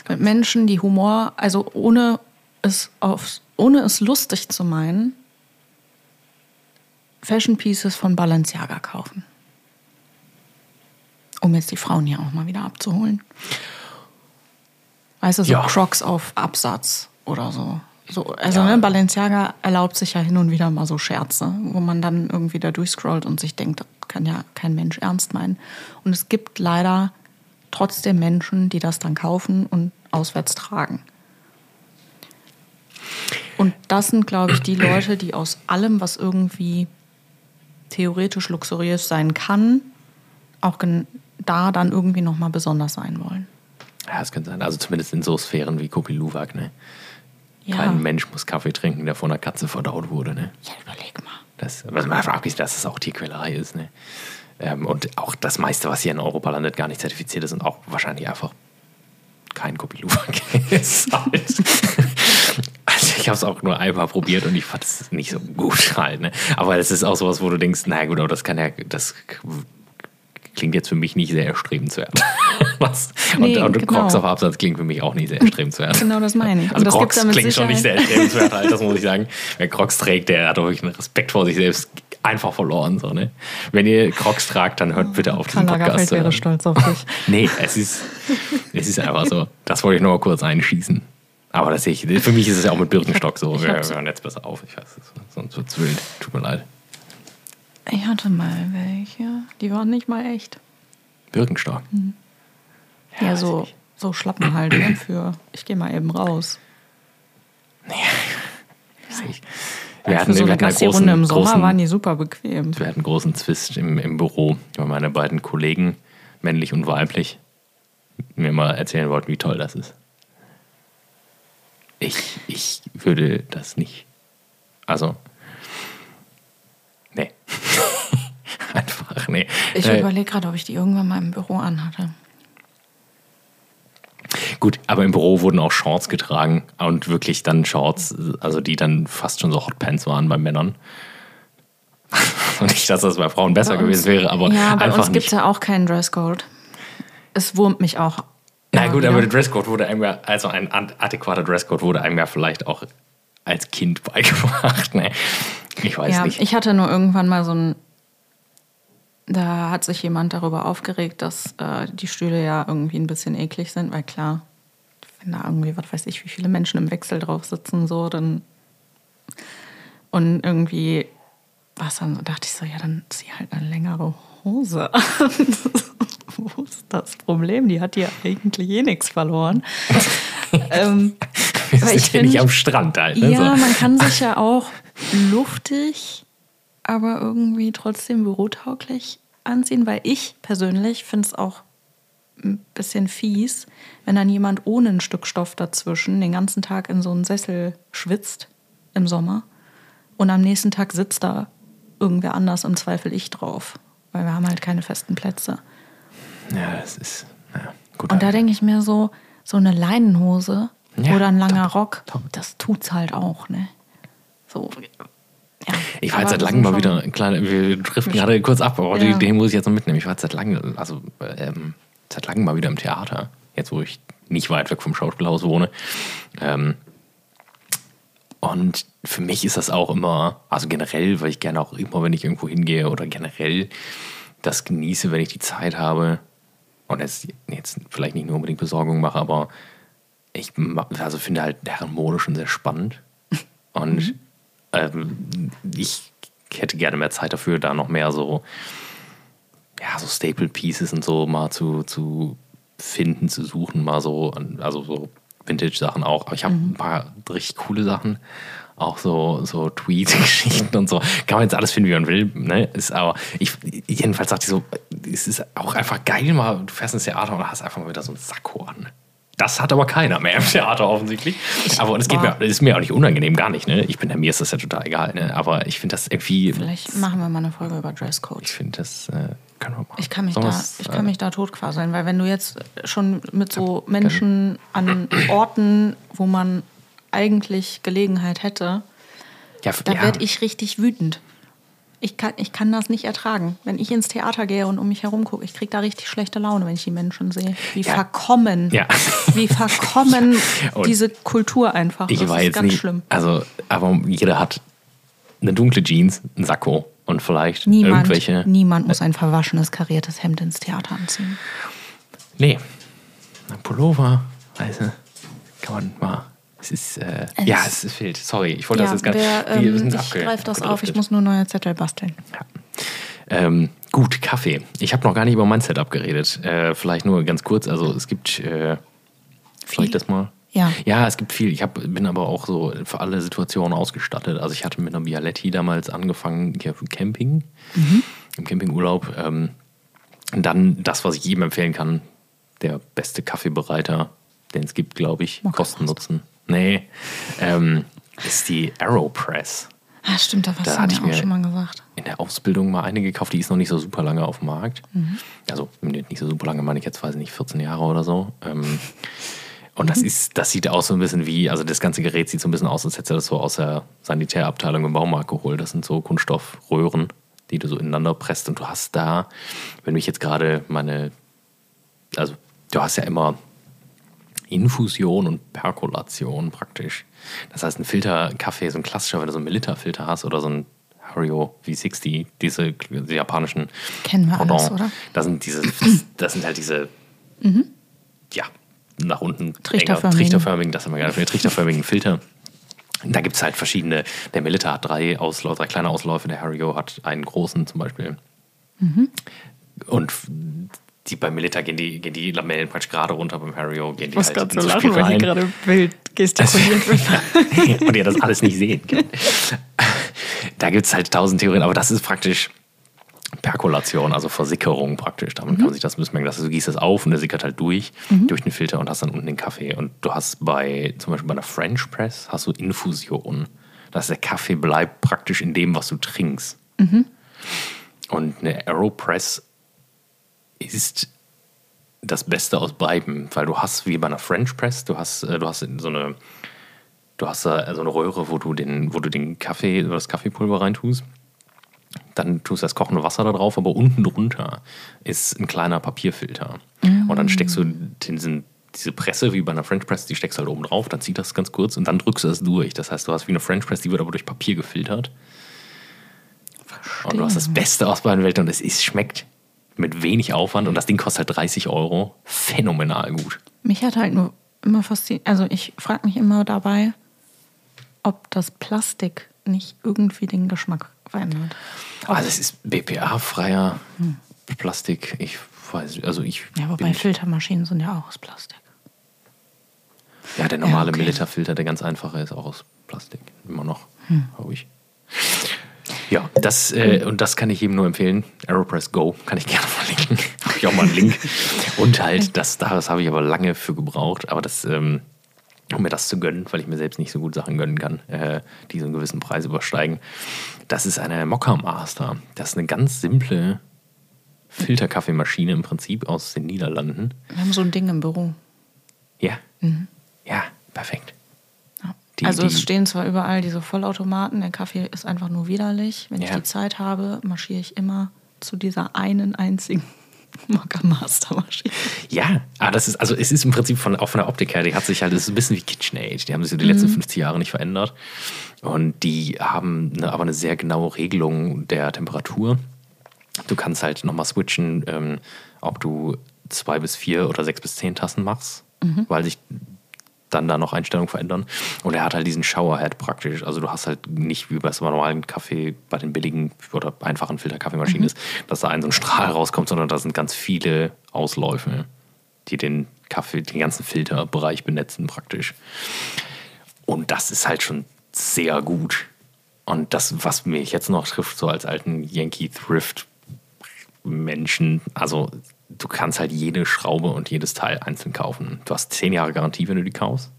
Mit Menschen, die Humor, also ohne es, auf, ohne es lustig zu meinen, Fashion Pieces von Balenciaga kaufen. Um jetzt die Frauen hier auch mal wieder abzuholen. Weißt du, so Ja. Crocs auf Absatz oder so. so also Ja. ne, Balenciaga erlaubt sich ja hin und wieder mal so Scherze, wo man dann irgendwie da durchscrollt und sich denkt, das kann ja kein Mensch ernst meinen. Und es gibt leider trotzdem Menschen, die das dann kaufen und auswärts tragen. Und das sind, glaube ich, die Leute, die aus allem, was irgendwie theoretisch luxuriös sein kann, auch da dann irgendwie nochmal besonders sein wollen. ja, es könnte sein, also zumindest in so Sphären wie Kopi Luwak, ne? Ja, Kein Mensch muss Kaffee trinken, der von einer Katze verdaut wurde, ne? ja überleg mal. Das, was man fragt, ist, dass es auch Tierquälerei ist. Ne? Ähm, und auch das meiste, was hier in Europa landet, gar nicht zertifiziert ist und auch wahrscheinlich einfach kein Kopiluwak ist. Halt. Ich habe es auch nur einmal probiert und ich fand es nicht so gut halt. Ne? Aber es ist auch sowas, wo du denkst, na gut, aber das kann ja, das klingt jetzt für mich nicht sehr erstrebenswert. Was? Nee, und und genau. Crocs auf Absatz klingt für mich auch nicht sehr erstrebenswert. Genau das meine ich. Also das Crocs klingt schon nicht sehr Sicherheit. erstrebenswert, halt, das muss ich sagen. Wer Crocs trägt, der hat wirklich einen Respekt vor sich selbst einfach verloren. So, ne? Wenn ihr Crocs tragt, dann hört bitte auf diesen Karl Podcast. Lagerfeld wäre stolz auf dich. Nee, es ist, es ist einfach so. Das wollte ich nur mal kurz einschießen. Aber das sehe ich, für mich ist es ja auch mit Birkenstock so. Ich Wir hören jetzt besser auf. Ich weiß, sonst wird es wild. Tut mir leid. Ich hatte mal welche, die waren nicht mal echt. Birkenstock. Ja, weiß so, ich so Schlappen halt ne, für, ich gehe mal eben raus. Sehe ich. Für Wir hatten, so wir eine Gassi-Runde im Sommer großen, waren die super bequem. Wir hatten einen großen Zwist im, im Büro, weil meine beiden Kollegen, männlich und weiblich, mir mal erzählen wollten, wie toll das ist. Ich, ich würde das nicht. Also, nee. Einfach, nee. Ich Äh, überlege gerade, ob ich die irgendwann mal im Büro anhatte. Gut, aber im Büro wurden auch Shorts getragen und wirklich dann Shorts, also die dann fast schon so Hotpants waren bei Männern. Nicht, dass das bei Frauen besser Bei uns- gewesen wäre, aber ja, bei einfach uns gibt es ja auch keinen Dresscode. Es wurmt mich auch. Na gut, wieder. aber der Dresscode wurde einem ja, also ein ad- adäquater Dresscode wurde einem ja vielleicht auch als Kind beigebracht. Ne? Ich weiß ja, nicht. ich hatte nur irgendwann mal so ein. Da hat sich jemand darüber aufgeregt, dass äh, die Stühle ja irgendwie ein bisschen eklig sind, weil klar, wenn da irgendwie, was weiß ich, wie viele Menschen im Wechsel drauf sitzen, so, dann. Und irgendwie, was dann, so, dachte ich so, ja, dann zieh halt eine längere Hose an. Wo ist das Problem? Die hat ja eigentlich eh nichts verloren. ähm, Wir aber sind ich ja nicht am Strand halt. Ne? ja, so. man kann sich ja auch luftig, aber irgendwie trotzdem bürotauglich anziehen, weil ich persönlich finde es auch ein bisschen fies, wenn dann jemand ohne ein Stück Stoff dazwischen den ganzen Tag in so einen Sessel schwitzt im Sommer und am nächsten Tag sitzt da irgendwer anders, im Zweifel ich drauf, weil wir haben halt keine festen Plätze. ja, das ist. Ja, gut, Und da denke ich mir so, so eine Leinenhose Ja, oder ein langer top, Rock, top. das tut's halt auch, ne? So. Ja. Ich war jetzt seit langem mal wieder ein kleiner, wir driften gerade kurz ab, aber Ja. den muss ich jetzt noch mitnehmen. Ich war jetzt seit langem, also ähm, seit langem mal wieder im Theater, jetzt wo ich nicht weit weg vom Schauspielhaus wohne. Ähm, und für mich ist das auch immer, also generell, weil ich gerne auch immer, wenn ich irgendwo hingehe oder generell das genieße, wenn ich die Zeit habe und jetzt, jetzt vielleicht nicht nur unbedingt Besorgung mache, aber ich also finde halt Herrenmode schon sehr spannend. Und ähm, ich hätte gerne mehr Zeit dafür, da noch mehr so ja, so Staple Pieces und so mal zu, zu finden, zu suchen, mal so, also so Vintage-Sachen auch. Aber ich habe ein paar richtig coole Sachen. Auch so, so Tweet-Geschichten und so. Kann man jetzt alles finden, wie man will. Ne? Ist aber, ich, jedenfalls dachte ich so, es ist auch einfach geil, mal, du fährst ins Theater und hast einfach mal wieder so einen Sakko an. Das hat aber keiner mehr im Theater offensichtlich. Aber es geht mir, ist mir auch nicht unangenehm, gar nicht. Ne? Ich bin, mir ist das ja total egal. Ne? Aber ich finde das irgendwie. Vielleicht machen wir mal eine Folge über Dresscode. Ich finde das. Äh, können wir machen. Ich kann mich, Sollen da, ich äh, kann mich da totquasseln, weil wenn du jetzt schon mit so Menschen an Orten, wo man eigentlich Gelegenheit hätte, ja, da ja, werde ich richtig wütend. Ich kann, ich kann das nicht ertragen. Wenn ich ins Theater gehe und um mich herum gucke, ich kriege da richtig schlechte Laune, wenn ich die Menschen sehe. Wie Ja. verkommen, Ja. wie verkommen diese Kultur einfach. Ich das war ist jetzt ganz nicht. schlimm. Also, aber jeder hat eine dunkle Jeans, einen Sakko und vielleicht Niemand, irgendwelche. niemand muss ein verwaschenes, kariertes Hemd ins Theater anziehen. Nee. Ein Pullover, weißt du, kann man mal. Es ist, äh, Es ja, es ist fehlt. Sorry, ich wollte Ja, das jetzt gar wir ähm, ich greife das auf, ich muss nur neue Zettel basteln. Ja. Ähm, gut, Kaffee. Ich habe noch gar nicht über mein Setup geredet. Äh, vielleicht nur ganz kurz. Also es gibt, äh, soll ich das mal? Ja. Ja, es gibt viel. Ich hab, bin aber auch so für alle Situationen ausgestattet. Also ich hatte mit einer Bialetti damals angefangen hier für Camping, im Campingurlaub. Ähm, und dann das, was ich jedem empfehlen kann, der beste Kaffeebereiter, den es gibt, glaube ich, Mokka Kosten Nutzen. Nee, ähm, ist die Aeropress Ah, stimmt, da hast Da hatte mir ich auch mir- schon mal gesagt. in der Ausbildung mal eine gekauft, die ist noch nicht so super lange auf dem Markt. Also nicht so super lange, meine ich jetzt, weiß ich nicht, 14 Jahre oder so. Ähm, und das ist, das sieht aus so ein bisschen wie, also das ganze Gerät sieht so ein bisschen aus, als hätte er das so aus der Sanitärabteilung im Baumarkt geholt. Das sind so Kunststoffröhren, die du so ineinander presst und du hast da, wenn mich jetzt gerade meine, also du hast ja immer Infusion und Perkolation praktisch. Das heißt, ein Filter Kaffee, so ein klassischer, wenn du so einen Melitta-Filter hast oder so ein Hario V60, diese, diese japanischen Kennen wir alles, oder? Das sind diese, das sind halt diese, ja, nach unten Trichterförmigen. enger, trichterförmigen, das haben wir gerade, trichterförmigen Filter. Da gibt es halt verschiedene. Der Melitta hat drei Ausläufe, drei kleine Ausläufe, der Hario hat einen großen zum Beispiel. Und die bei Melitta gehen die, gehen die Lamellen praktisch gerade runter, beim Hario gehen die halt ins Spiel rein. wild gestikuliert wird. und ihr das alles nicht sehen könnt. Da gibt es halt tausend Theorien, aber das ist praktisch Perkolation, also Versickerung praktisch. Damit kann man sich das merken. dass Du gießt das auf und der sickert halt durch, durch den Filter und hast dann unten den Kaffee. Und du hast bei, zum Beispiel bei einer French Press, hast du Infusion. Das heißt, der Kaffee bleibt praktisch in dem, was du trinkst. Und eine Aeropress ist das Beste aus beiden, weil du hast wie bei einer French Press, du hast, äh, du hast so eine, du hast da so eine Röhre, wo du den, wo du den Kaffee das Kaffeepulver reintust. Dann tust du das kochende Wasser da drauf, aber unten drunter ist ein kleiner Papierfilter. Und dann steckst du diesen, diese Presse wie bei einer French Press, die steckst du halt oben drauf, dann zieht das ganz kurz und dann drückst du das durch. Das heißt, du hast wie eine French Press, die wird aber durch Papier gefiltert. Und du hast das Beste aus beiden Welten und es ist, schmeckt mit wenig Aufwand und das Ding kostet halt 30 Euro. Phänomenal gut. Mich hat halt nur immer fasziniert, also ich frage mich immer dabei, ob das Plastik nicht irgendwie den Geschmack verändert. Also es ist BPA-freier Plastik. Ich weiß, also ich Ja, wobei bin, Filtermaschinen sind ja auch aus Plastik. ja der normale okay. Melitta-Filter, der ganz einfache, ist auch aus Plastik. Immer noch, Hm. glaube ich. Ja, das, äh, und das kann ich jedem nur empfehlen. Aeropress Go kann ich gerne verlinken. habe ich auch mal einen Link. Und halt, das, das habe ich aber lange für gebraucht. Aber das, ähm, um mir das zu gönnen, weil ich mir selbst nicht so gut Sachen gönnen kann, äh, die so einen gewissen Preis übersteigen. Das ist eine Mokka Master. Das ist eine ganz simple Filterkaffeemaschine im Prinzip aus den Niederlanden. Wir haben so ein Ding im Büro. Ja. Ja, perfekt. Ja. Die- also die- es stehen zwar überall diese Vollautomaten, der Kaffee ist einfach nur widerlich. Wenn ich Ja. die Zeit habe, marschiere ich immer zu dieser einen einzigen Mokka Master Maschine. Ja, aber das ist, also es ist im Prinzip von, auch von der Optik her, die hat sich halt, das ist ein bisschen wie KitchenAid. Die haben sich so die letzten 50 Jahre nicht verändert. Und die haben eine, aber eine sehr genaue Regelung der Temperatur. Du kannst halt nochmal switchen, ähm, ob du zwei bis vier oder sechs bis zehn Tassen machst, weil sich dann da noch Einstellungen verändern. Und er hat halt diesen Showerhead praktisch. Also du hast halt nicht wie bei so einem normalen Kaffee, bei den billigen oder einfachen Filterkaffeemaschinen ist, dass da ein so ein Strahl rauskommt, sondern da sind ganz viele Ausläufe, die den Kaffee, den ganzen Filterbereich benetzen praktisch. Und das ist halt schon sehr gut. Und das, was mich jetzt noch trifft, so als alten Yankee Thrift Menschen, also du kannst halt jede Schraube und jedes Teil einzeln kaufen. Du hast zehn Jahre Garantie, wenn du die kaufst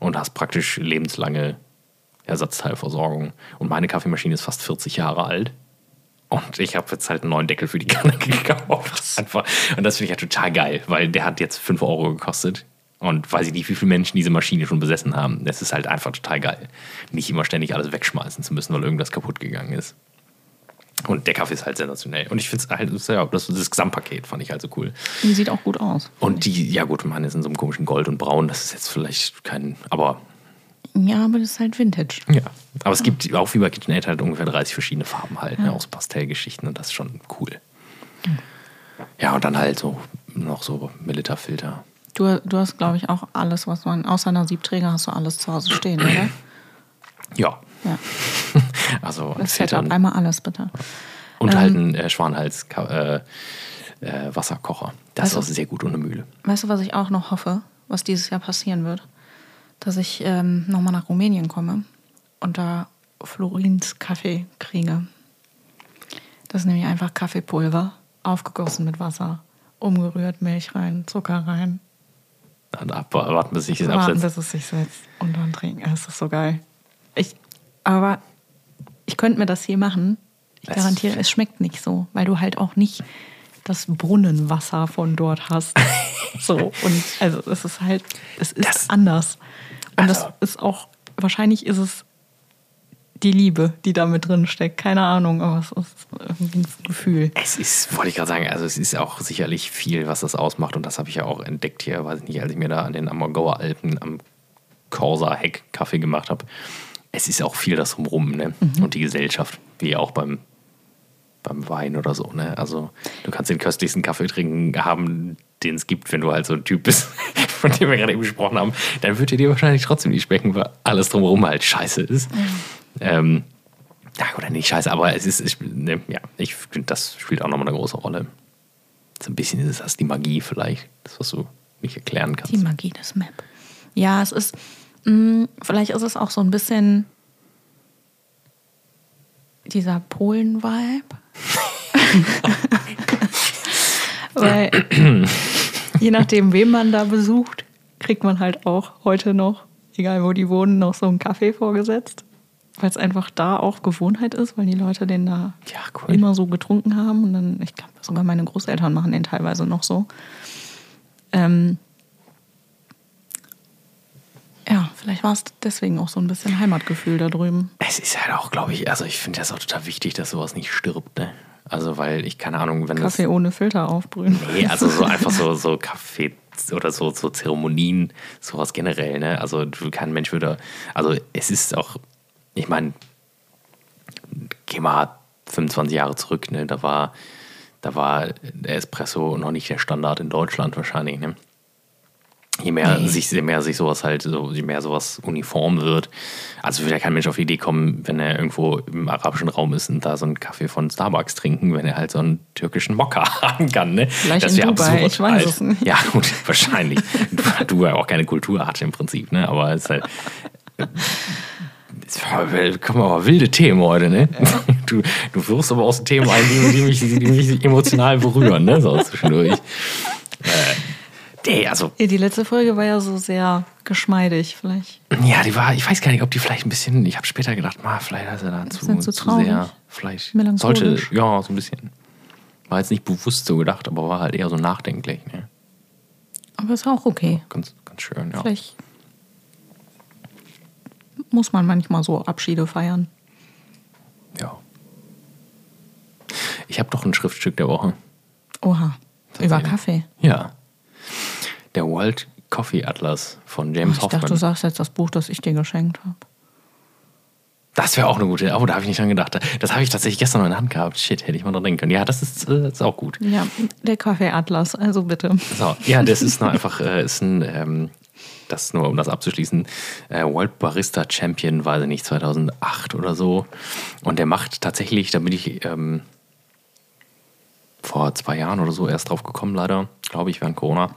und hast praktisch lebenslange Ersatzteilversorgung. Und meine Kaffeemaschine ist fast 40 Jahre alt. Und ich habe jetzt halt einen neuen Deckel für die Kanne gekauft. Einfach. Und das finde ich ja total geil, weil der hat jetzt 5 Euro gekostet. Und weiß ich nicht, wie viele Menschen diese Maschine schon besessen haben. Das ist halt einfach total geil. Nicht immer ständig alles wegschmeißen zu müssen, weil irgendwas kaputt gegangen ist. Und der Kaffee ist halt sensationell. Und ich finde es halt, ja, das, das Gesamtpaket fand ich halt so cool. Die sieht auch gut aus. Und die, ja gut, meine ist in so einem komischen Gold und Braun. Das ist jetzt vielleicht kein, aber Ja, aber das ist halt Vintage. ja. Aber es gibt auch wie bei KitchenAid halt ungefähr 30 verschiedene Farben halt, ne, aus Pastellgeschichten und das ist schon cool. Ja, und dann halt so noch so Milita-Filter. Du, du hast, glaube ich, auch alles, was man, außer einer Siebträger hast du alles zu Hause stehen, oder? Ja, Ja. also Das Setup. Einmal alles, bitte. und Ähm, halt ein äh, Schwanhals äh, äh, Wasserkocher. Das ist auch sehr gut ohne Mühle. Weißt du, was ich auch noch hoffe, was dieses Jahr passieren wird? Dass ich ähm, nochmal nach Rumänien komme und da Florins Kaffee kriege. Das ist nämlich einfach Kaffeepulver, aufgegossen mit Wasser, umgerührt, Milch rein, Zucker rein, Dann ab, warten, bis ich es warten, absetze. bis es sich setzt und dann trinken. Es ist so geil. Ich, aber ich könnte mir das hier machen. Ich Es- garantiere, es schmeckt nicht so, weil du halt auch nicht das Brunnenwasser von dort hast. so, und also es ist halt, es ist Das- anders. Und Also- das ist auch, wahrscheinlich ist es die Liebe, die da mit drin steckt. Keine Ahnung, aber es ist irgendwie ein Gefühl. Es ist, wollte ich gerade sagen, also es ist auch sicherlich viel, was das ausmacht. Und das habe ich ja auch entdeckt hier, weiß ich nicht, als ich mir da an den Ammergauer Alpen am Corsa-Heck Kaffee gemacht habe. Es ist auch viel das Drumherum, ne? Und die Gesellschaft, wie auch beim, beim Wein oder so, ne? Also du kannst den köstlichsten Kaffee trinken haben, den es gibt, wenn du halt so ein Typ bist, von dem wir gerade eben gesprochen haben, dann wird er dir wahrscheinlich trotzdem nicht schmecken, weil alles drumherum halt scheiße ist. Ähm, ja, oder nicht scheiße, aber es ist, ich, ne, ja, ich finde, das spielt auch nochmal eine große Rolle. So ein bisschen ist das die Magie vielleicht, das, was du nicht erklären kannst. Die Magie des Map. Ja, es ist, vielleicht ist es auch so ein bisschen dieser Polen-Vibe. Weil je nachdem, wen man da besucht, kriegt man halt auch heute noch, egal wo die wohnen, noch so einen Kaffee vorgesetzt. Weil es einfach da auch Gewohnheit ist, weil die Leute den da Ja, cool. immer so getrunken haben. Und dann, ich glaube, sogar meine Großeltern machen den teilweise noch so. Ähm, ja, vielleicht war es deswegen auch so ein bisschen Heimatgefühl da drüben. Es ist halt auch, glaube ich, also ich finde das auch total wichtig, dass sowas nicht stirbt, ne? Also, weil ich, keine Ahnung, wenn Kaffee ohne Filter aufbrühen. das. Nee, also so einfach so, so Kaffee oder so, so Zeremonien, sowas generell, ne? Also, kein Mensch würde. Also, es ist auch, ich meine, geh mal 25 Jahre zurück, ne? Da war, da war der Espresso noch nicht der Standard in Deutschland wahrscheinlich, ne? Je mehr, Nee. sich, je mehr sich sowas halt, so, je mehr sowas uniform wird. Also würde ja kein Mensch auf die Idee kommen, wenn er irgendwo im arabischen Raum ist und da so einen Kaffee von Starbucks trinken, wenn er halt so einen türkischen Mokka haben kann. Ne? Vielleicht in wär Dubai, ich weiß es nicht. Ja, gut, wahrscheinlich. du, du ja auch keine Kultur hat im Prinzip, ne? Aber es ist halt. Kommen aber wilde Themen heute, ne? Du, du wirfst aber auch so Themen ein, die, die, mich, die mich emotional berühren, ne? So zwischendurch. Äh, nee, also Ja, die letzte Folge war ja so sehr geschmeidig, vielleicht. Ja, die war, ich weiß gar nicht, ob die vielleicht ein bisschen, ich habe später gedacht, ma, vielleicht ist er da zu, zu zu traurig. sehr, vielleicht sollte, ja, so ein bisschen. War jetzt nicht bewusst so gedacht, aber war halt eher so nachdenklich, ne? Aber ist auch okay. Ganz, ganz schön, ja. Vielleicht muss man manchmal so Abschiede feiern. ja. Ich habe doch ein Schriftstück der Woche. Oha. Über. Kaffee. Ja. Der World Coffee Atlas von James ich dachte, Hoffman. du sagst jetzt das Buch, das ich dir geschenkt habe. Das wäre auch eine gute, oh, da habe ich nicht dran gedacht. Das habe ich tatsächlich gestern noch in der Hand gehabt. Shit, hätte ich mal dran denken können. Ja, das ist, äh, das ist auch gut. Ja, der Kaffeeatlas, also bitte. So, ja, das ist noch einfach äh, ist ein ähm, das nur um das abzuschließen, äh, World Barista Champion, weiß ich nicht, 2008 oder so. Und der macht tatsächlich, da bin ich ähm, vor zwei Jahren oder so erst drauf gekommen, leider, glaube ich, während Corona.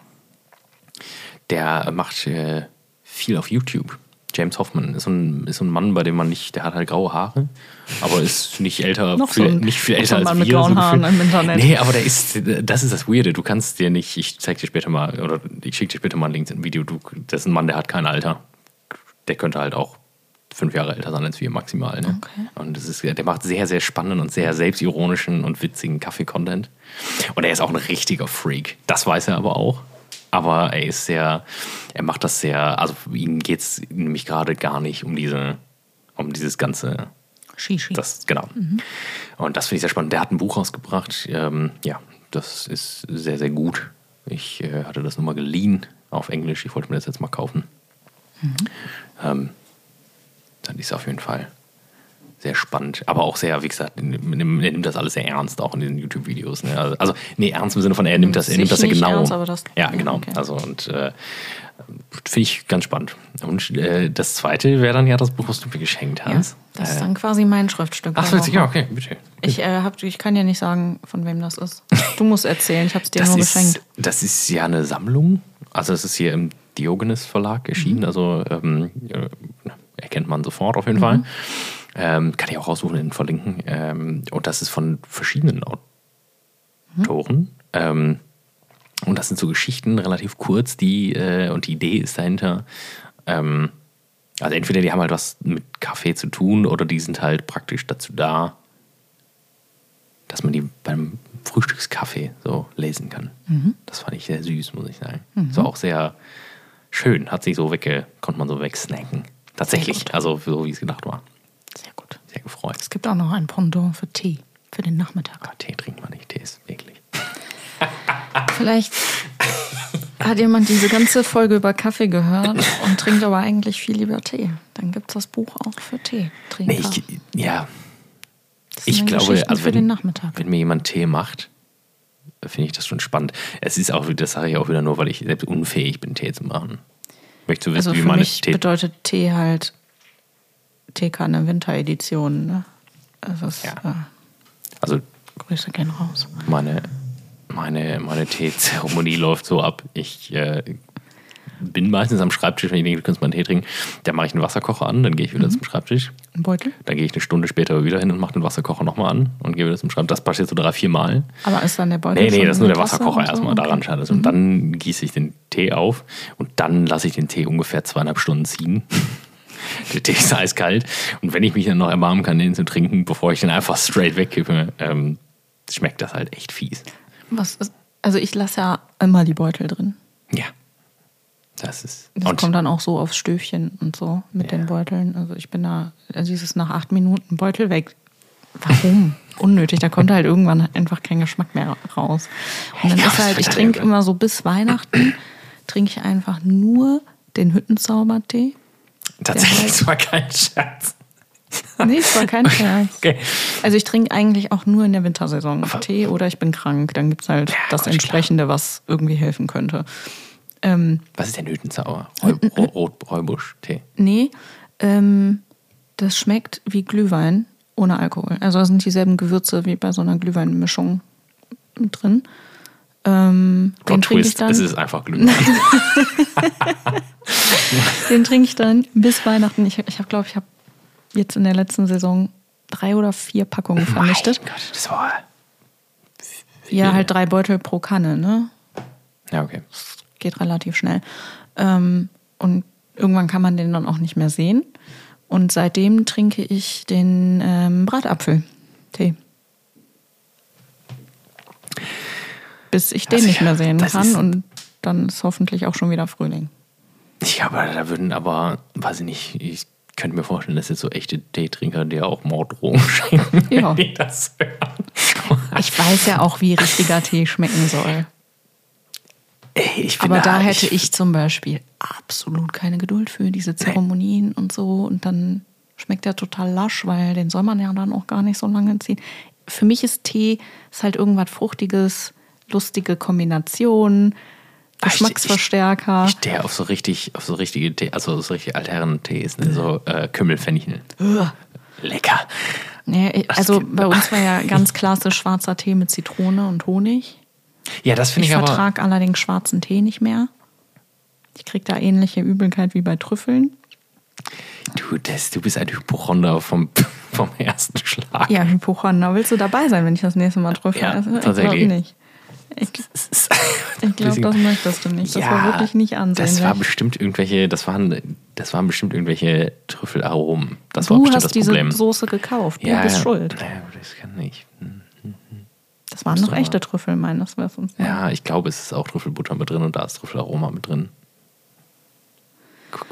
Der macht äh, viel auf YouTube. James Hoffman ist so, ein, ist so ein Mann, bei dem man nicht, der hat halt graue Haare, aber ist nicht älter, Noch viel, so ein- nicht viel noch so älter ein als Mann mit wir. grauen so Haaren im Internet. Nee, aber der ist, das ist das Weirde. Du kannst dir nicht, ich zeig dir später mal, oder ich schicke dir später mal ein LinkedIn-Video. Das ist ein Mann, der hat kein Alter. Der könnte halt auch fünf Jahre älter sein als wir maximal. Ne? Okay. Und das ist, der macht sehr, sehr spannenden und sehr selbstironischen und witzigen Kaffee-Content. Und er ist auch ein richtiger Freak. Das weiß er aber auch. Aber er ist sehr, er macht das sehr, also ihm geht es nämlich gerade gar nicht um diese, um dieses ganze Shishi. das, genau. Und das finde ich sehr spannend. Der hat ein Buch rausgebracht. Ähm, ja, das ist sehr, sehr gut. Ich äh, hatte das nur mal geliehen auf Englisch. Ich wollte mir das jetzt mal kaufen. Ähm, dann ist es auf jeden Fall sehr spannend. Aber auch sehr, wie gesagt, er nimmt das alles sehr ernst, auch in diesen YouTube-Videos. Ne? Also, also, nee, ernst im Sinne von, er nimmt das, er nimmt das ja nicht genau. ernst, aber das- ja, genau. okay. Also, und äh, finde ich ganz spannend. Und äh, das zweite wäre dann ja das Buch, was du mir geschenkt ja, hast. das ist Äh, dann quasi mein Schriftstück. Ach, witzig, ja, okay, bitte. Ich, äh, hab, ich kann dir nicht sagen, von wem das ist. Du musst erzählen, ich habe es dir Das nur ist, geschenkt. das ist ja eine Sammlung. Also es ist hier im Diogenes Verlag Mhm. erschienen. Also ähm, äh, erkennt man sofort auf jeden Mhm. Fall. Ähm, kann ich auch raussuchen und verlinken. Ähm, und das ist von verschiedenen Autoren. Ähm, und das sind so Geschichten, relativ kurz, die, äh, und die Idee ist dahinter, ähm, also entweder die haben halt was mit Kaffee zu tun oder die sind halt praktisch dazu da, dass man die beim Frühstückskaffee so lesen kann. Das fand ich sehr süß, muss ich sagen. Das war auch sehr schön, hat sich so wegge, konnte man so wegsnacken. Tatsächlich, also so wie es gedacht war. Sehr gut. Sehr gefreut. Es gibt auch noch ein Pendant für Tee, für den Nachmittag. Aber Tee trinkt man nicht, Tee ist eklig. Vielleicht hat jemand diese ganze Folge über Kaffee gehört und trinkt aber eigentlich viel lieber Tee. Dann gibt es das Buch auch für Tee. Nee, ich, ja, ich glaube, also für wenn, den Nachmittag. wenn mir jemand Tee macht, finde ich das schon spannend. Es ist auch, das sage ich auch wieder nur, weil ich selbst unfähig bin, Tee zu machen. Möchtest du wissen, Also wie meine mich Tee... bedeutet Tee halt Teekanne Winteredition. Ne? Also es, Ja. äh, Also Grüße gehen raus. meine, meine, meine Teezeremonie läuft so ab. Ich äh, bin meistens am Schreibtisch, wenn ich denke, du kannst mal einen Tee trinken. Da mache ich einen Wasserkocher an, dann gehe ich wieder Mhm. zum Schreibtisch. Ein Beutel? Dann gehe ich eine Stunde später wieder hin und mache den Wasserkocher nochmal an und gehe wieder zum Schreibtisch. Das passiert so drei, vier Mal. Aber ist dann der Beutel Nee, nee, das ist nur der Wasser Wasserkocher so? erstmal, Okay. daran scheint es. Und dann gieße ich den Tee auf und dann lasse ich den Tee ungefähr zweieinhalb Stunden ziehen. Der Tee ist eiskalt. Und wenn ich mich dann noch erbarmen kann, den zu trinken, bevor ich den einfach straight wegkippe, ähm, schmeckt das halt echt fies. Was ist, also ich lasse ja immer die Beutel drin. Ja. Das ist. Das kommt dann auch so aufs Stöfchen und so mit Ja. den Beuteln. Also ich bin da, also dieses nach acht Minuten Beutel weg. Warum? Unnötig. Da kommt halt irgendwann einfach kein Geschmack mehr raus. Und dann Ja, ist halt, ich trinke immer so bis Weihnachten, trinke ich einfach nur den Hüttenzaubertee. Tatsächlich, das war kein Scherz. Nee, es war kein Scherz. Okay. Also ich trinke eigentlich auch nur in der Wintersaison Aber- Tee oder ich bin krank. Dann gibt es halt Ja, das gut, entsprechende, was irgendwie helfen könnte. Ähm, Was ist denn Hütenzauber? Räu Räu Rot Räubusch-Tee. Nee, ähm, das schmeckt wie Glühwein ohne Alkohol. Also da sind dieselben Gewürze wie bei so einer Glühweinmischung drin. Ähm, den Plot trinke ich Twist, dann. es ist einfach Glühwein. Den trinke ich dann bis Weihnachten. Ich, ich habe, glaube ich, habe jetzt in der letzten Saison drei oder vier Packungen vernichtet. Mein Gott, das war. Ja, halt drei Beutel pro Kanne, ne? Ja, okay. geht relativ schnell. Ähm, und irgendwann kann man den dann auch nicht mehr sehen. Und seitdem trinke ich den ähm, Bratapfel-Tee. Bis ich den Also nicht mehr sehen kann. Und dann ist hoffentlich auch schon wieder Frühling. Ja, aber da würden aber, weiß ich nicht, ich könnte mir vorstellen, dass jetzt so echte Teetrinker dir auch Morddrohungen schenken, Ja. wenn die das hören. Ich weiß ja auch, wie richtiger Tee schmecken soll. Ey, ich Aber finde, da hätte ich zum Beispiel absolut keine Geduld für diese Zeremonien und so. Und dann schmeckt der total lasch, weil den soll man ja dann auch gar nicht so lange ziehen. Für mich ist Tee ist halt irgendwas Fruchtiges, lustige Kombination. Geschmacksverstärker. Ich stehe auf so richtig, auf so richtige Tee, also so richtig altherren Tees, ne? so äh, Kümmelfenchel. Lecker. Nee, ich- also bei uns war ja ganz klassisch schwarzer Tee mit Zitrone und Honig. Ja, das finde Ich ich, aber. vertrage allerdings schwarzen Tee nicht mehr. Ich kriege da ähnliche Übelkeit wie bei Trüffeln. Du, das, du bist ein Hypochonder vom, vom ersten Schlag. Ja, Hypochonder. Willst du dabei sein, wenn ich das nächste Mal Trüffel Ja, esse? Ich tatsächlich. glaube nicht. Ich, glaube, das möchtest du nicht. Das war wirklich nicht ansehnlich. Das war bestimmt irgendwelche, das waren, das waren bestimmt irgendwelche Trüffelaromen. Das war du bestimmt hast das diese Problem. Soße gekauft. Du ja, bist ja. schuld. Ja, das kann ich. Hm. Das waren noch du echte Trüffel meines Wissens. Ja, ich glaube, es ist auch Trüffelbutter mit drin und da ist Trüffelaroma mit drin.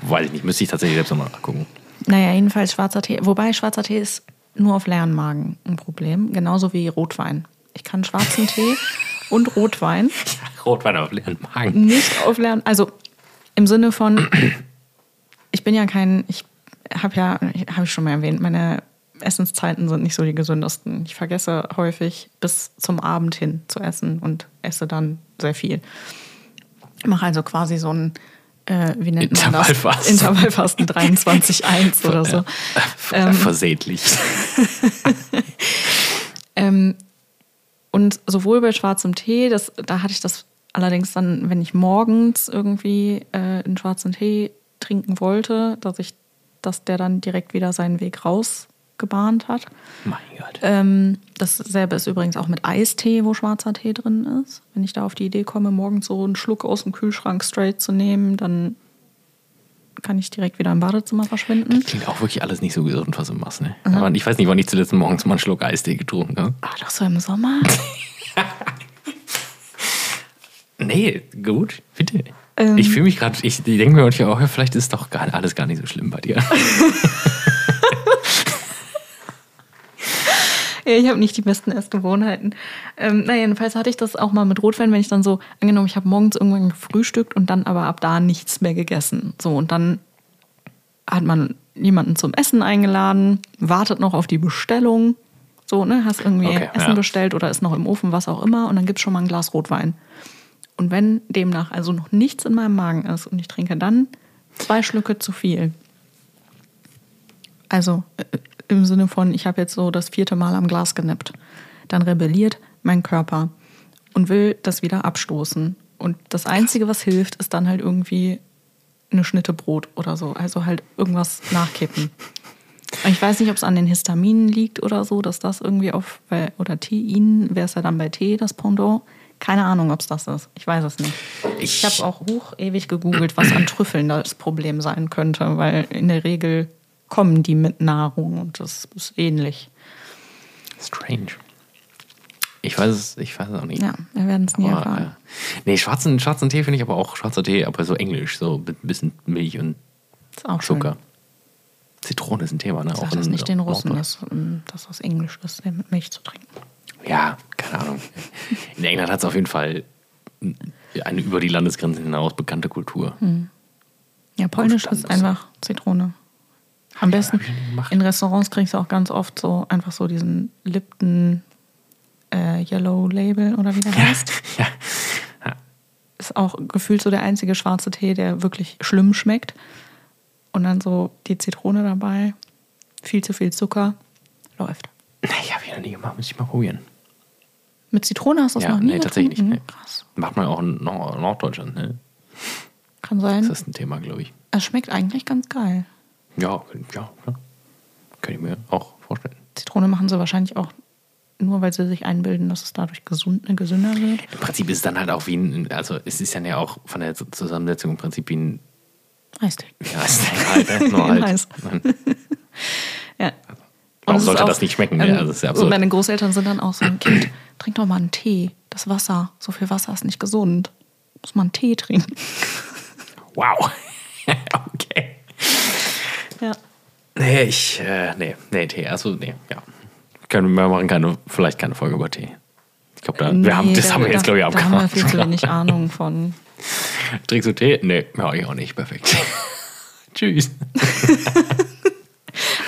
Weiß ich nicht, müsste ich tatsächlich selbst nochmal nachgucken. Naja, jedenfalls schwarzer Tee. Wobei schwarzer Tee ist nur auf leeren Magen ein Problem. Genauso wie Rotwein. Ich kann schwarzen Tee und Rotwein Rotwein auf leeren Magen. nicht auf leeren. Also im Sinne von, ich bin ja kein, ich habe ja, habe ich schon mal erwähnt, meine Essenszeiten sind nicht so die gesündesten. Ich vergesse häufig bis zum Abend hin zu essen und esse dann sehr viel. Ich mache also quasi so ein, äh, wie nennt man das? Intervallfasten. Intervallfasten 23,1 oder so. Ähm, Versehentlich. Ähm, und sowohl bei schwarzem Tee, das, da hatte ich das allerdings dann, wenn ich morgens irgendwie äh, einen schwarzen Tee trinken wollte, dass ich, dass der dann direkt wieder seinen Weg rausgebahnt hat. mein Gott. Ähm, dasselbe ist übrigens auch mit Eistee, wo schwarzer Tee drin ist. Wenn ich da auf die Idee komme, morgens so einen Schluck aus dem Kühlschrank straight zu nehmen, dann kann ich direkt wieder im Badezimmer verschwinden. Klingt auch wirklich alles nicht so gesund, was du machst, ne? Aber ich weiß nicht, wann ich zuletzt morgens mal einen Schluck Eistee getrunken habe. Ach, doch so im Sommer? Nee, gut, bitte. Ähm. ich fühle mich gerade, ich denke mir manchmal auch, ja, vielleicht ist doch gar, alles gar nicht so schlimm bei dir. Ja, ich habe nicht die besten Essgewohnheiten. Ähm, na, jedenfalls hatte ich das auch mal mit Rotwein, wenn ich dann so, angenommen, ich habe morgens irgendwann gefrühstückt und dann aber ab da nichts mehr gegessen. So, und dann hat man jemanden zum Essen eingeladen, wartet noch auf die Bestellung. So, ne, hast irgendwie Okay, Essen ja. bestellt oder ist noch im Ofen, was auch immer, und dann gibt's schon mal ein Glas Rotwein. Und wenn demnach also noch nichts in meinem Magen ist und ich trinke dann zwei Schlücke zu viel, also äh, im Sinne von, ich habe jetzt so das vierte Mal am Glas genippt. Dann rebelliert mein Körper und will das wieder abstoßen. Und das Einzige, was hilft, ist dann halt irgendwie eine Schnitte Brot oder so. Also halt irgendwas nachkippen. Ich weiß nicht, ob es an den Histaminen liegt oder so, dass das irgendwie auf, oder Tein, wäre es ja dann bei Tee das Pendant. Keine Ahnung, ob es das ist. Ich weiß es nicht. Ich, Ich- habe auch hoch ewig gegoogelt, was an Trüffeln das Problem sein könnte, weil in der Regel kommen die mit Nahrung und das ist ähnlich. Strange. Ich weiß es, ich weiß es auch nicht. Ja, wir werden es nie Aber, erfahren. äh, nee, schwarzen, schwarzen Tee finde ich aber auch schwarzer Tee, aber so englisch, so mit ein bisschen Milch und auch schön. Zucker. Zitrone ist ein Thema, ne? Sag in- das nicht den Russen, dass, das Englisch ist, der mit Milch zu trinken. Ja, keine Ahnung. In England hat es auf jeden Fall eine über die Landesgrenzen hinaus bekannte Kultur. Hm. Ja, Polnisch ist einfach Zitrone. Am besten in Restaurants kriegst du auch ganz oft so einfach so diesen Lipton äh, Yellow Label oder wie der heißt. Ja. Ist auch gefühlt so der einzige schwarze Tee, der wirklich schlimm schmeckt. Und dann so die Zitrone dabei, viel zu viel Zucker, läuft. Nee, ich habe ich noch nie gemacht, muss ich mal probieren. Mit Zitrone hast du es Ja, noch nie nee, tatsächlich nicht, nee. Krass. Macht man auch in Nord Norddeutschland, ne? Kann sein. Das ist ein Thema, glaube ich. Es schmeckt eigentlich ganz geil. Ja, ja, klar. Kann ich mir auch vorstellen. Zitrone machen sie wahrscheinlich auch nur, weil sie sich einbilden, dass es dadurch gesund, gesünder wird. Im Prinzip ist es dann halt auch wie ein, also es ist dann ja auch von der Zusammensetzung im Prinzip wie ein, Eistee. heißt der halt, ne? Nur halt. Eis. Ja. Warum es ist sollte auch, das nicht schmecken? ne? ähm, Also, das ist ja und absurd. meine Großeltern sind dann auch so ein Kind, trink doch mal einen Tee. Das Wasser, so viel Wasser ist nicht gesund. Muss man einen Tee trinken. Wow. okay. Ja. Nee, ich, äh, nee, nee, Tee, also, nee, ja. Können wir machen keine, vielleicht keine Folge über Tee. Ich glaube, da, wir haben, das da- haben wir jetzt, glaube ich, da, da haben wir viel zu wenig Ahnung von. Trinkst du Tee? Nee, ja, ich auch nicht. Perfekt. Tschüss.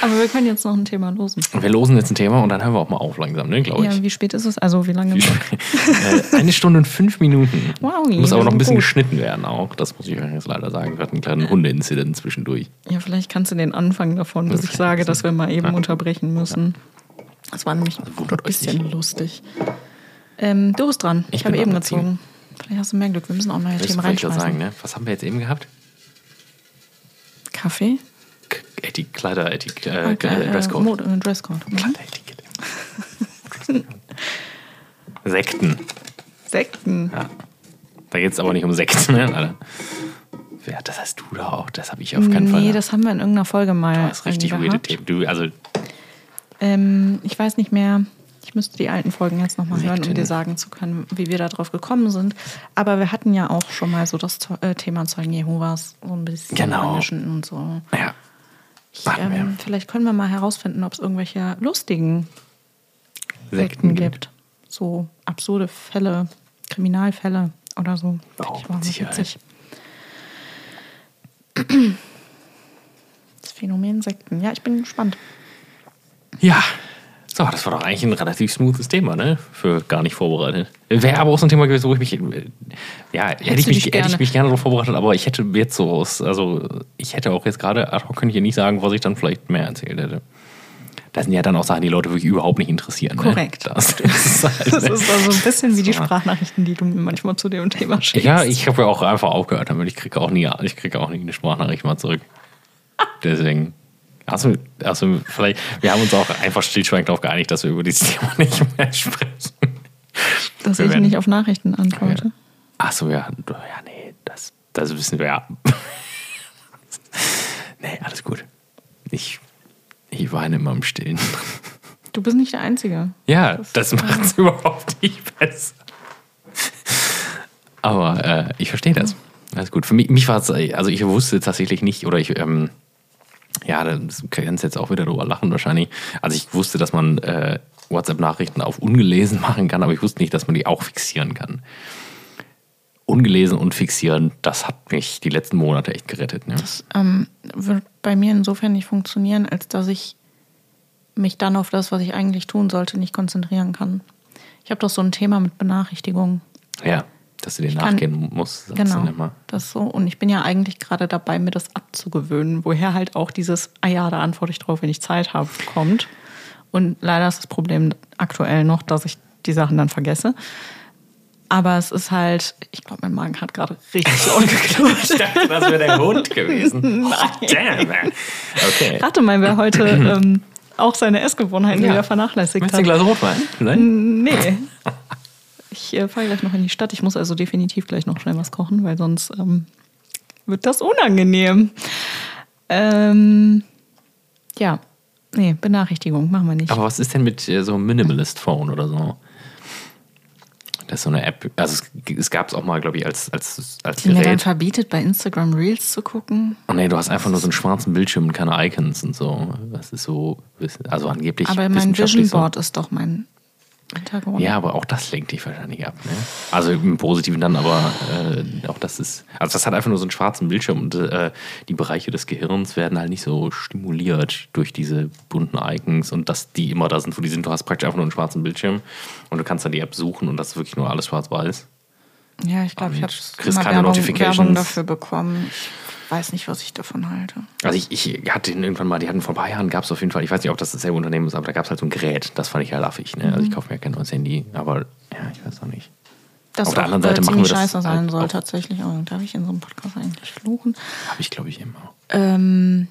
Aber wir können jetzt noch ein Thema losen. Wir losen jetzt ein Thema und dann hören wir auch mal auf langsam, ne, glaube ich. Ja, wie spät ist es? Also wie lange? Äh, Eine Stunde und fünf Minuten. Wow, muss aber noch ein bisschen gut. geschnitten werden auch. Das muss ich euch jetzt leider sagen. Wir hatten einen kleinen Hundeinzident zwischendurch. Ja, vielleicht kannst du den Anfang davon, bis ich sage, dass wir mal eben unterbrechen müssen. Das war nämlich ein wundert euch bisschen lustig. Ähm, du bist dran. Ich, Ich habe eben gezogen. Vielleicht hast du mehr Glück. Wir müssen auch neue Das Themen reinschmeißen. sagen, ne? Was haben wir jetzt eben gehabt? Kaffee? Etik Kleider, Etik äh, Okay, äh, Dresscode. Mode, äh, Dresscode. Mhm. Kleideretikette. Sekten. Sekten. Ja. Da geht es aber nicht um Sekten, ne? Alter. Wer, das hast du da auch. Das habe ich auf keinen Fall. Nee, das haben wir in irgendeiner Folge mal das ist richtig weirde. Themen. Du, also, Ähm, ich weiß nicht mehr. Ich müsste die alten Folgen jetzt nochmal hören, um dir sagen zu können, wie wir da drauf gekommen sind. Aber wir hatten ja auch schon mal so das äh, Thema Zeugen Jehovas so ein bisschen Genau. und so. ja. Ich, ähm, vielleicht können wir mal herausfinden, ob es irgendwelche lustigen Sekten Sekten gibt. So absurde Fälle, Kriminalfälle oder so. Oh, ich witzig. Das Phänomen Sekten. Ja, ich bin gespannt. Ja. So, das war doch eigentlich ein relativ smoothes Thema, ne? Für gar nicht vorbereitet. Wäre aber auch so ein Thema gewesen, wo ich mich. äh, Ja, hätte ich, mich, hätte ich gerne- mich gerne darauf vorbereitet, aber ich hätte jetzt so aus. Also, ich hätte auch jetzt gerade. Ad hoc könnte ich ja nicht sagen, was ich dann vielleicht mehr erzählt hätte. Das sind ja dann auch Sachen, die Leute wirklich überhaupt nicht interessieren. Ne? Korrekt. Das, das ist halt, Das ist also ein bisschen wie die. Sprachnachrichten, die du mir manchmal zu dem Thema schickst. Ja, ich habe ja auch einfach aufgehört damit. Ich kriege auch nie, ich kriege auch nie eine Sprachnachricht mal zurück. Deswegen. Also, also vielleicht, wir haben uns auch einfach stillschweigend darauf geeinigt, dass wir über dieses Thema nicht mehr sprechen. dass wir ich werden- nicht auf Nachrichten antworte. Ach so, ja, ja, nee, das, das wissen wir ja. nee, alles gut. Ich, ich weine immer im Stillen. Du bist nicht der Einzige. Ja, das macht es überhaupt nicht besser. Aber äh, ich verstehe das. Alles gut. Für mich, mich war es, also ich wusste tatsächlich nicht, oder ich, ähm, ja, das kannst jetzt auch wieder drüber lachen wahrscheinlich. Also ich wusste, dass man äh, WhatsApp-Nachrichten auf ungelesen machen kann, aber ich wusste nicht, dass man die auch fixieren kann. Ungelesen und fixieren, das hat mich die letzten Monate echt gerettet. Ne? Das ähm, wird bei mir insofern nicht funktionieren, als dass ich mich dann auf das, was ich eigentlich tun sollte, nicht konzentrieren kann. Ich habe doch so ein Thema mit Benachrichtigungen. Ja, dass du dir nachgehen musst. du Genau. Das so. Und ich bin ja eigentlich gerade dabei, mir das abzugewöhnen, woher halt auch dieses, ah ja, da antworte ich drauf, wenn ich Zeit habe, kommt. Und leider ist das Problem aktuell noch, dass ich die Sachen dann vergesse. Aber es ist halt, ich glaube, mein Magen hat gerade richtig laut geknurrt. Ich dachte, das wäre der Hund gewesen. Oh, damn, man. Okay. Rate mal, wer heute ähm, auch seine Essgewohnheiten Ja. wieder vernachlässigt du hat. ein Glas Rotwein? Nein? Nee. Ich äh, fahre gleich noch in die Stadt. Ich muss also definitiv gleich noch schnell was kochen, weil sonst ähm, wird das unangenehm. Ähm, ja, nee, Benachrichtigung machen wir nicht. Aber was ist denn mit äh, so einem Minimalist Phone oder so? Das ist so eine App. Also es, es gab es auch mal, glaube ich, als, als, als die mir dann Gerät. verbietet, bei Instagram Reels zu gucken. Oh nee, du hast einfach nur so einen schwarzen Bildschirm und keine Icons und so. Das ist so, also angeblich. Aber mein Vision Board ist doch mein Hintergrund. Ja, aber auch das lenkt dich wahrscheinlich ab. Ne? Also im Positiven dann, aber äh, auch das ist. Also das hat einfach nur so einen schwarzen Bildschirm und äh, die Bereiche des Gehirns werden halt nicht so stimuliert durch diese bunten Icons und dass die immer da sind, wo die sind. Du hast praktisch einfach nur einen schwarzen Bildschirm und du kannst dann die App suchen und das ist wirklich nur alles schwarz-weiß. Ja, ich glaube, ich habe kriegst keine Werbung, Notifications. Werbung dafür bekommen. Ich weiß nicht, was ich davon halte. Also ich, ich hatte den irgendwann mal, die hatten vor ein paar Jahren, gab es auf jeden Fall, ich weiß nicht, ob das dasselbe Unternehmen ist, aber da gab es halt so ein Gerät, das fand ich ja laffig. Ne? Also ich kaufe mir ja kein neues Handy, aber ja, ich weiß auch nicht. Das Auf der anderen Seite machen wir das scheiße sein halt soll tatsächlich. Aber darf ich in so einem Podcast eigentlich fluchen? Habe ich, glaube ich, immer. Ähm,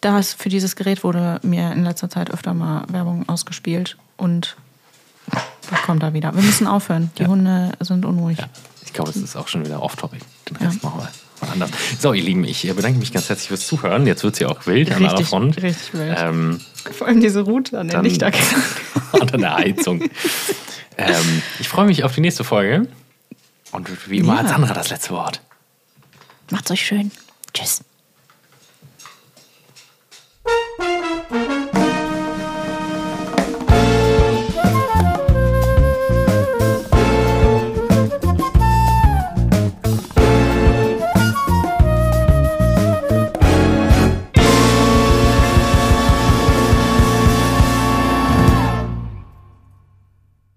das, für dieses Gerät wurde mir in letzter Zeit öfter mal Werbung ausgespielt und was kommt da wieder? Wir müssen aufhören. Die Ja. Hunde sind unruhig. Ja, ich glaube, es ist auch schon wieder off-topic. Den Rest machen wir mal anders. So, ihr Lieben, ich bedanke mich ganz herzlich fürs Zuhören. Jetzt wird es ja auch wild an aller Richtig, Front. richtig wild. Ähm, Vor allem diese Route an Lichterketten. und an der Heizung. ähm, ich freue mich auf die nächste Folge. Und wie immer Ja. hat Sandra das letzte Wort. Macht's euch schön. Tschüss.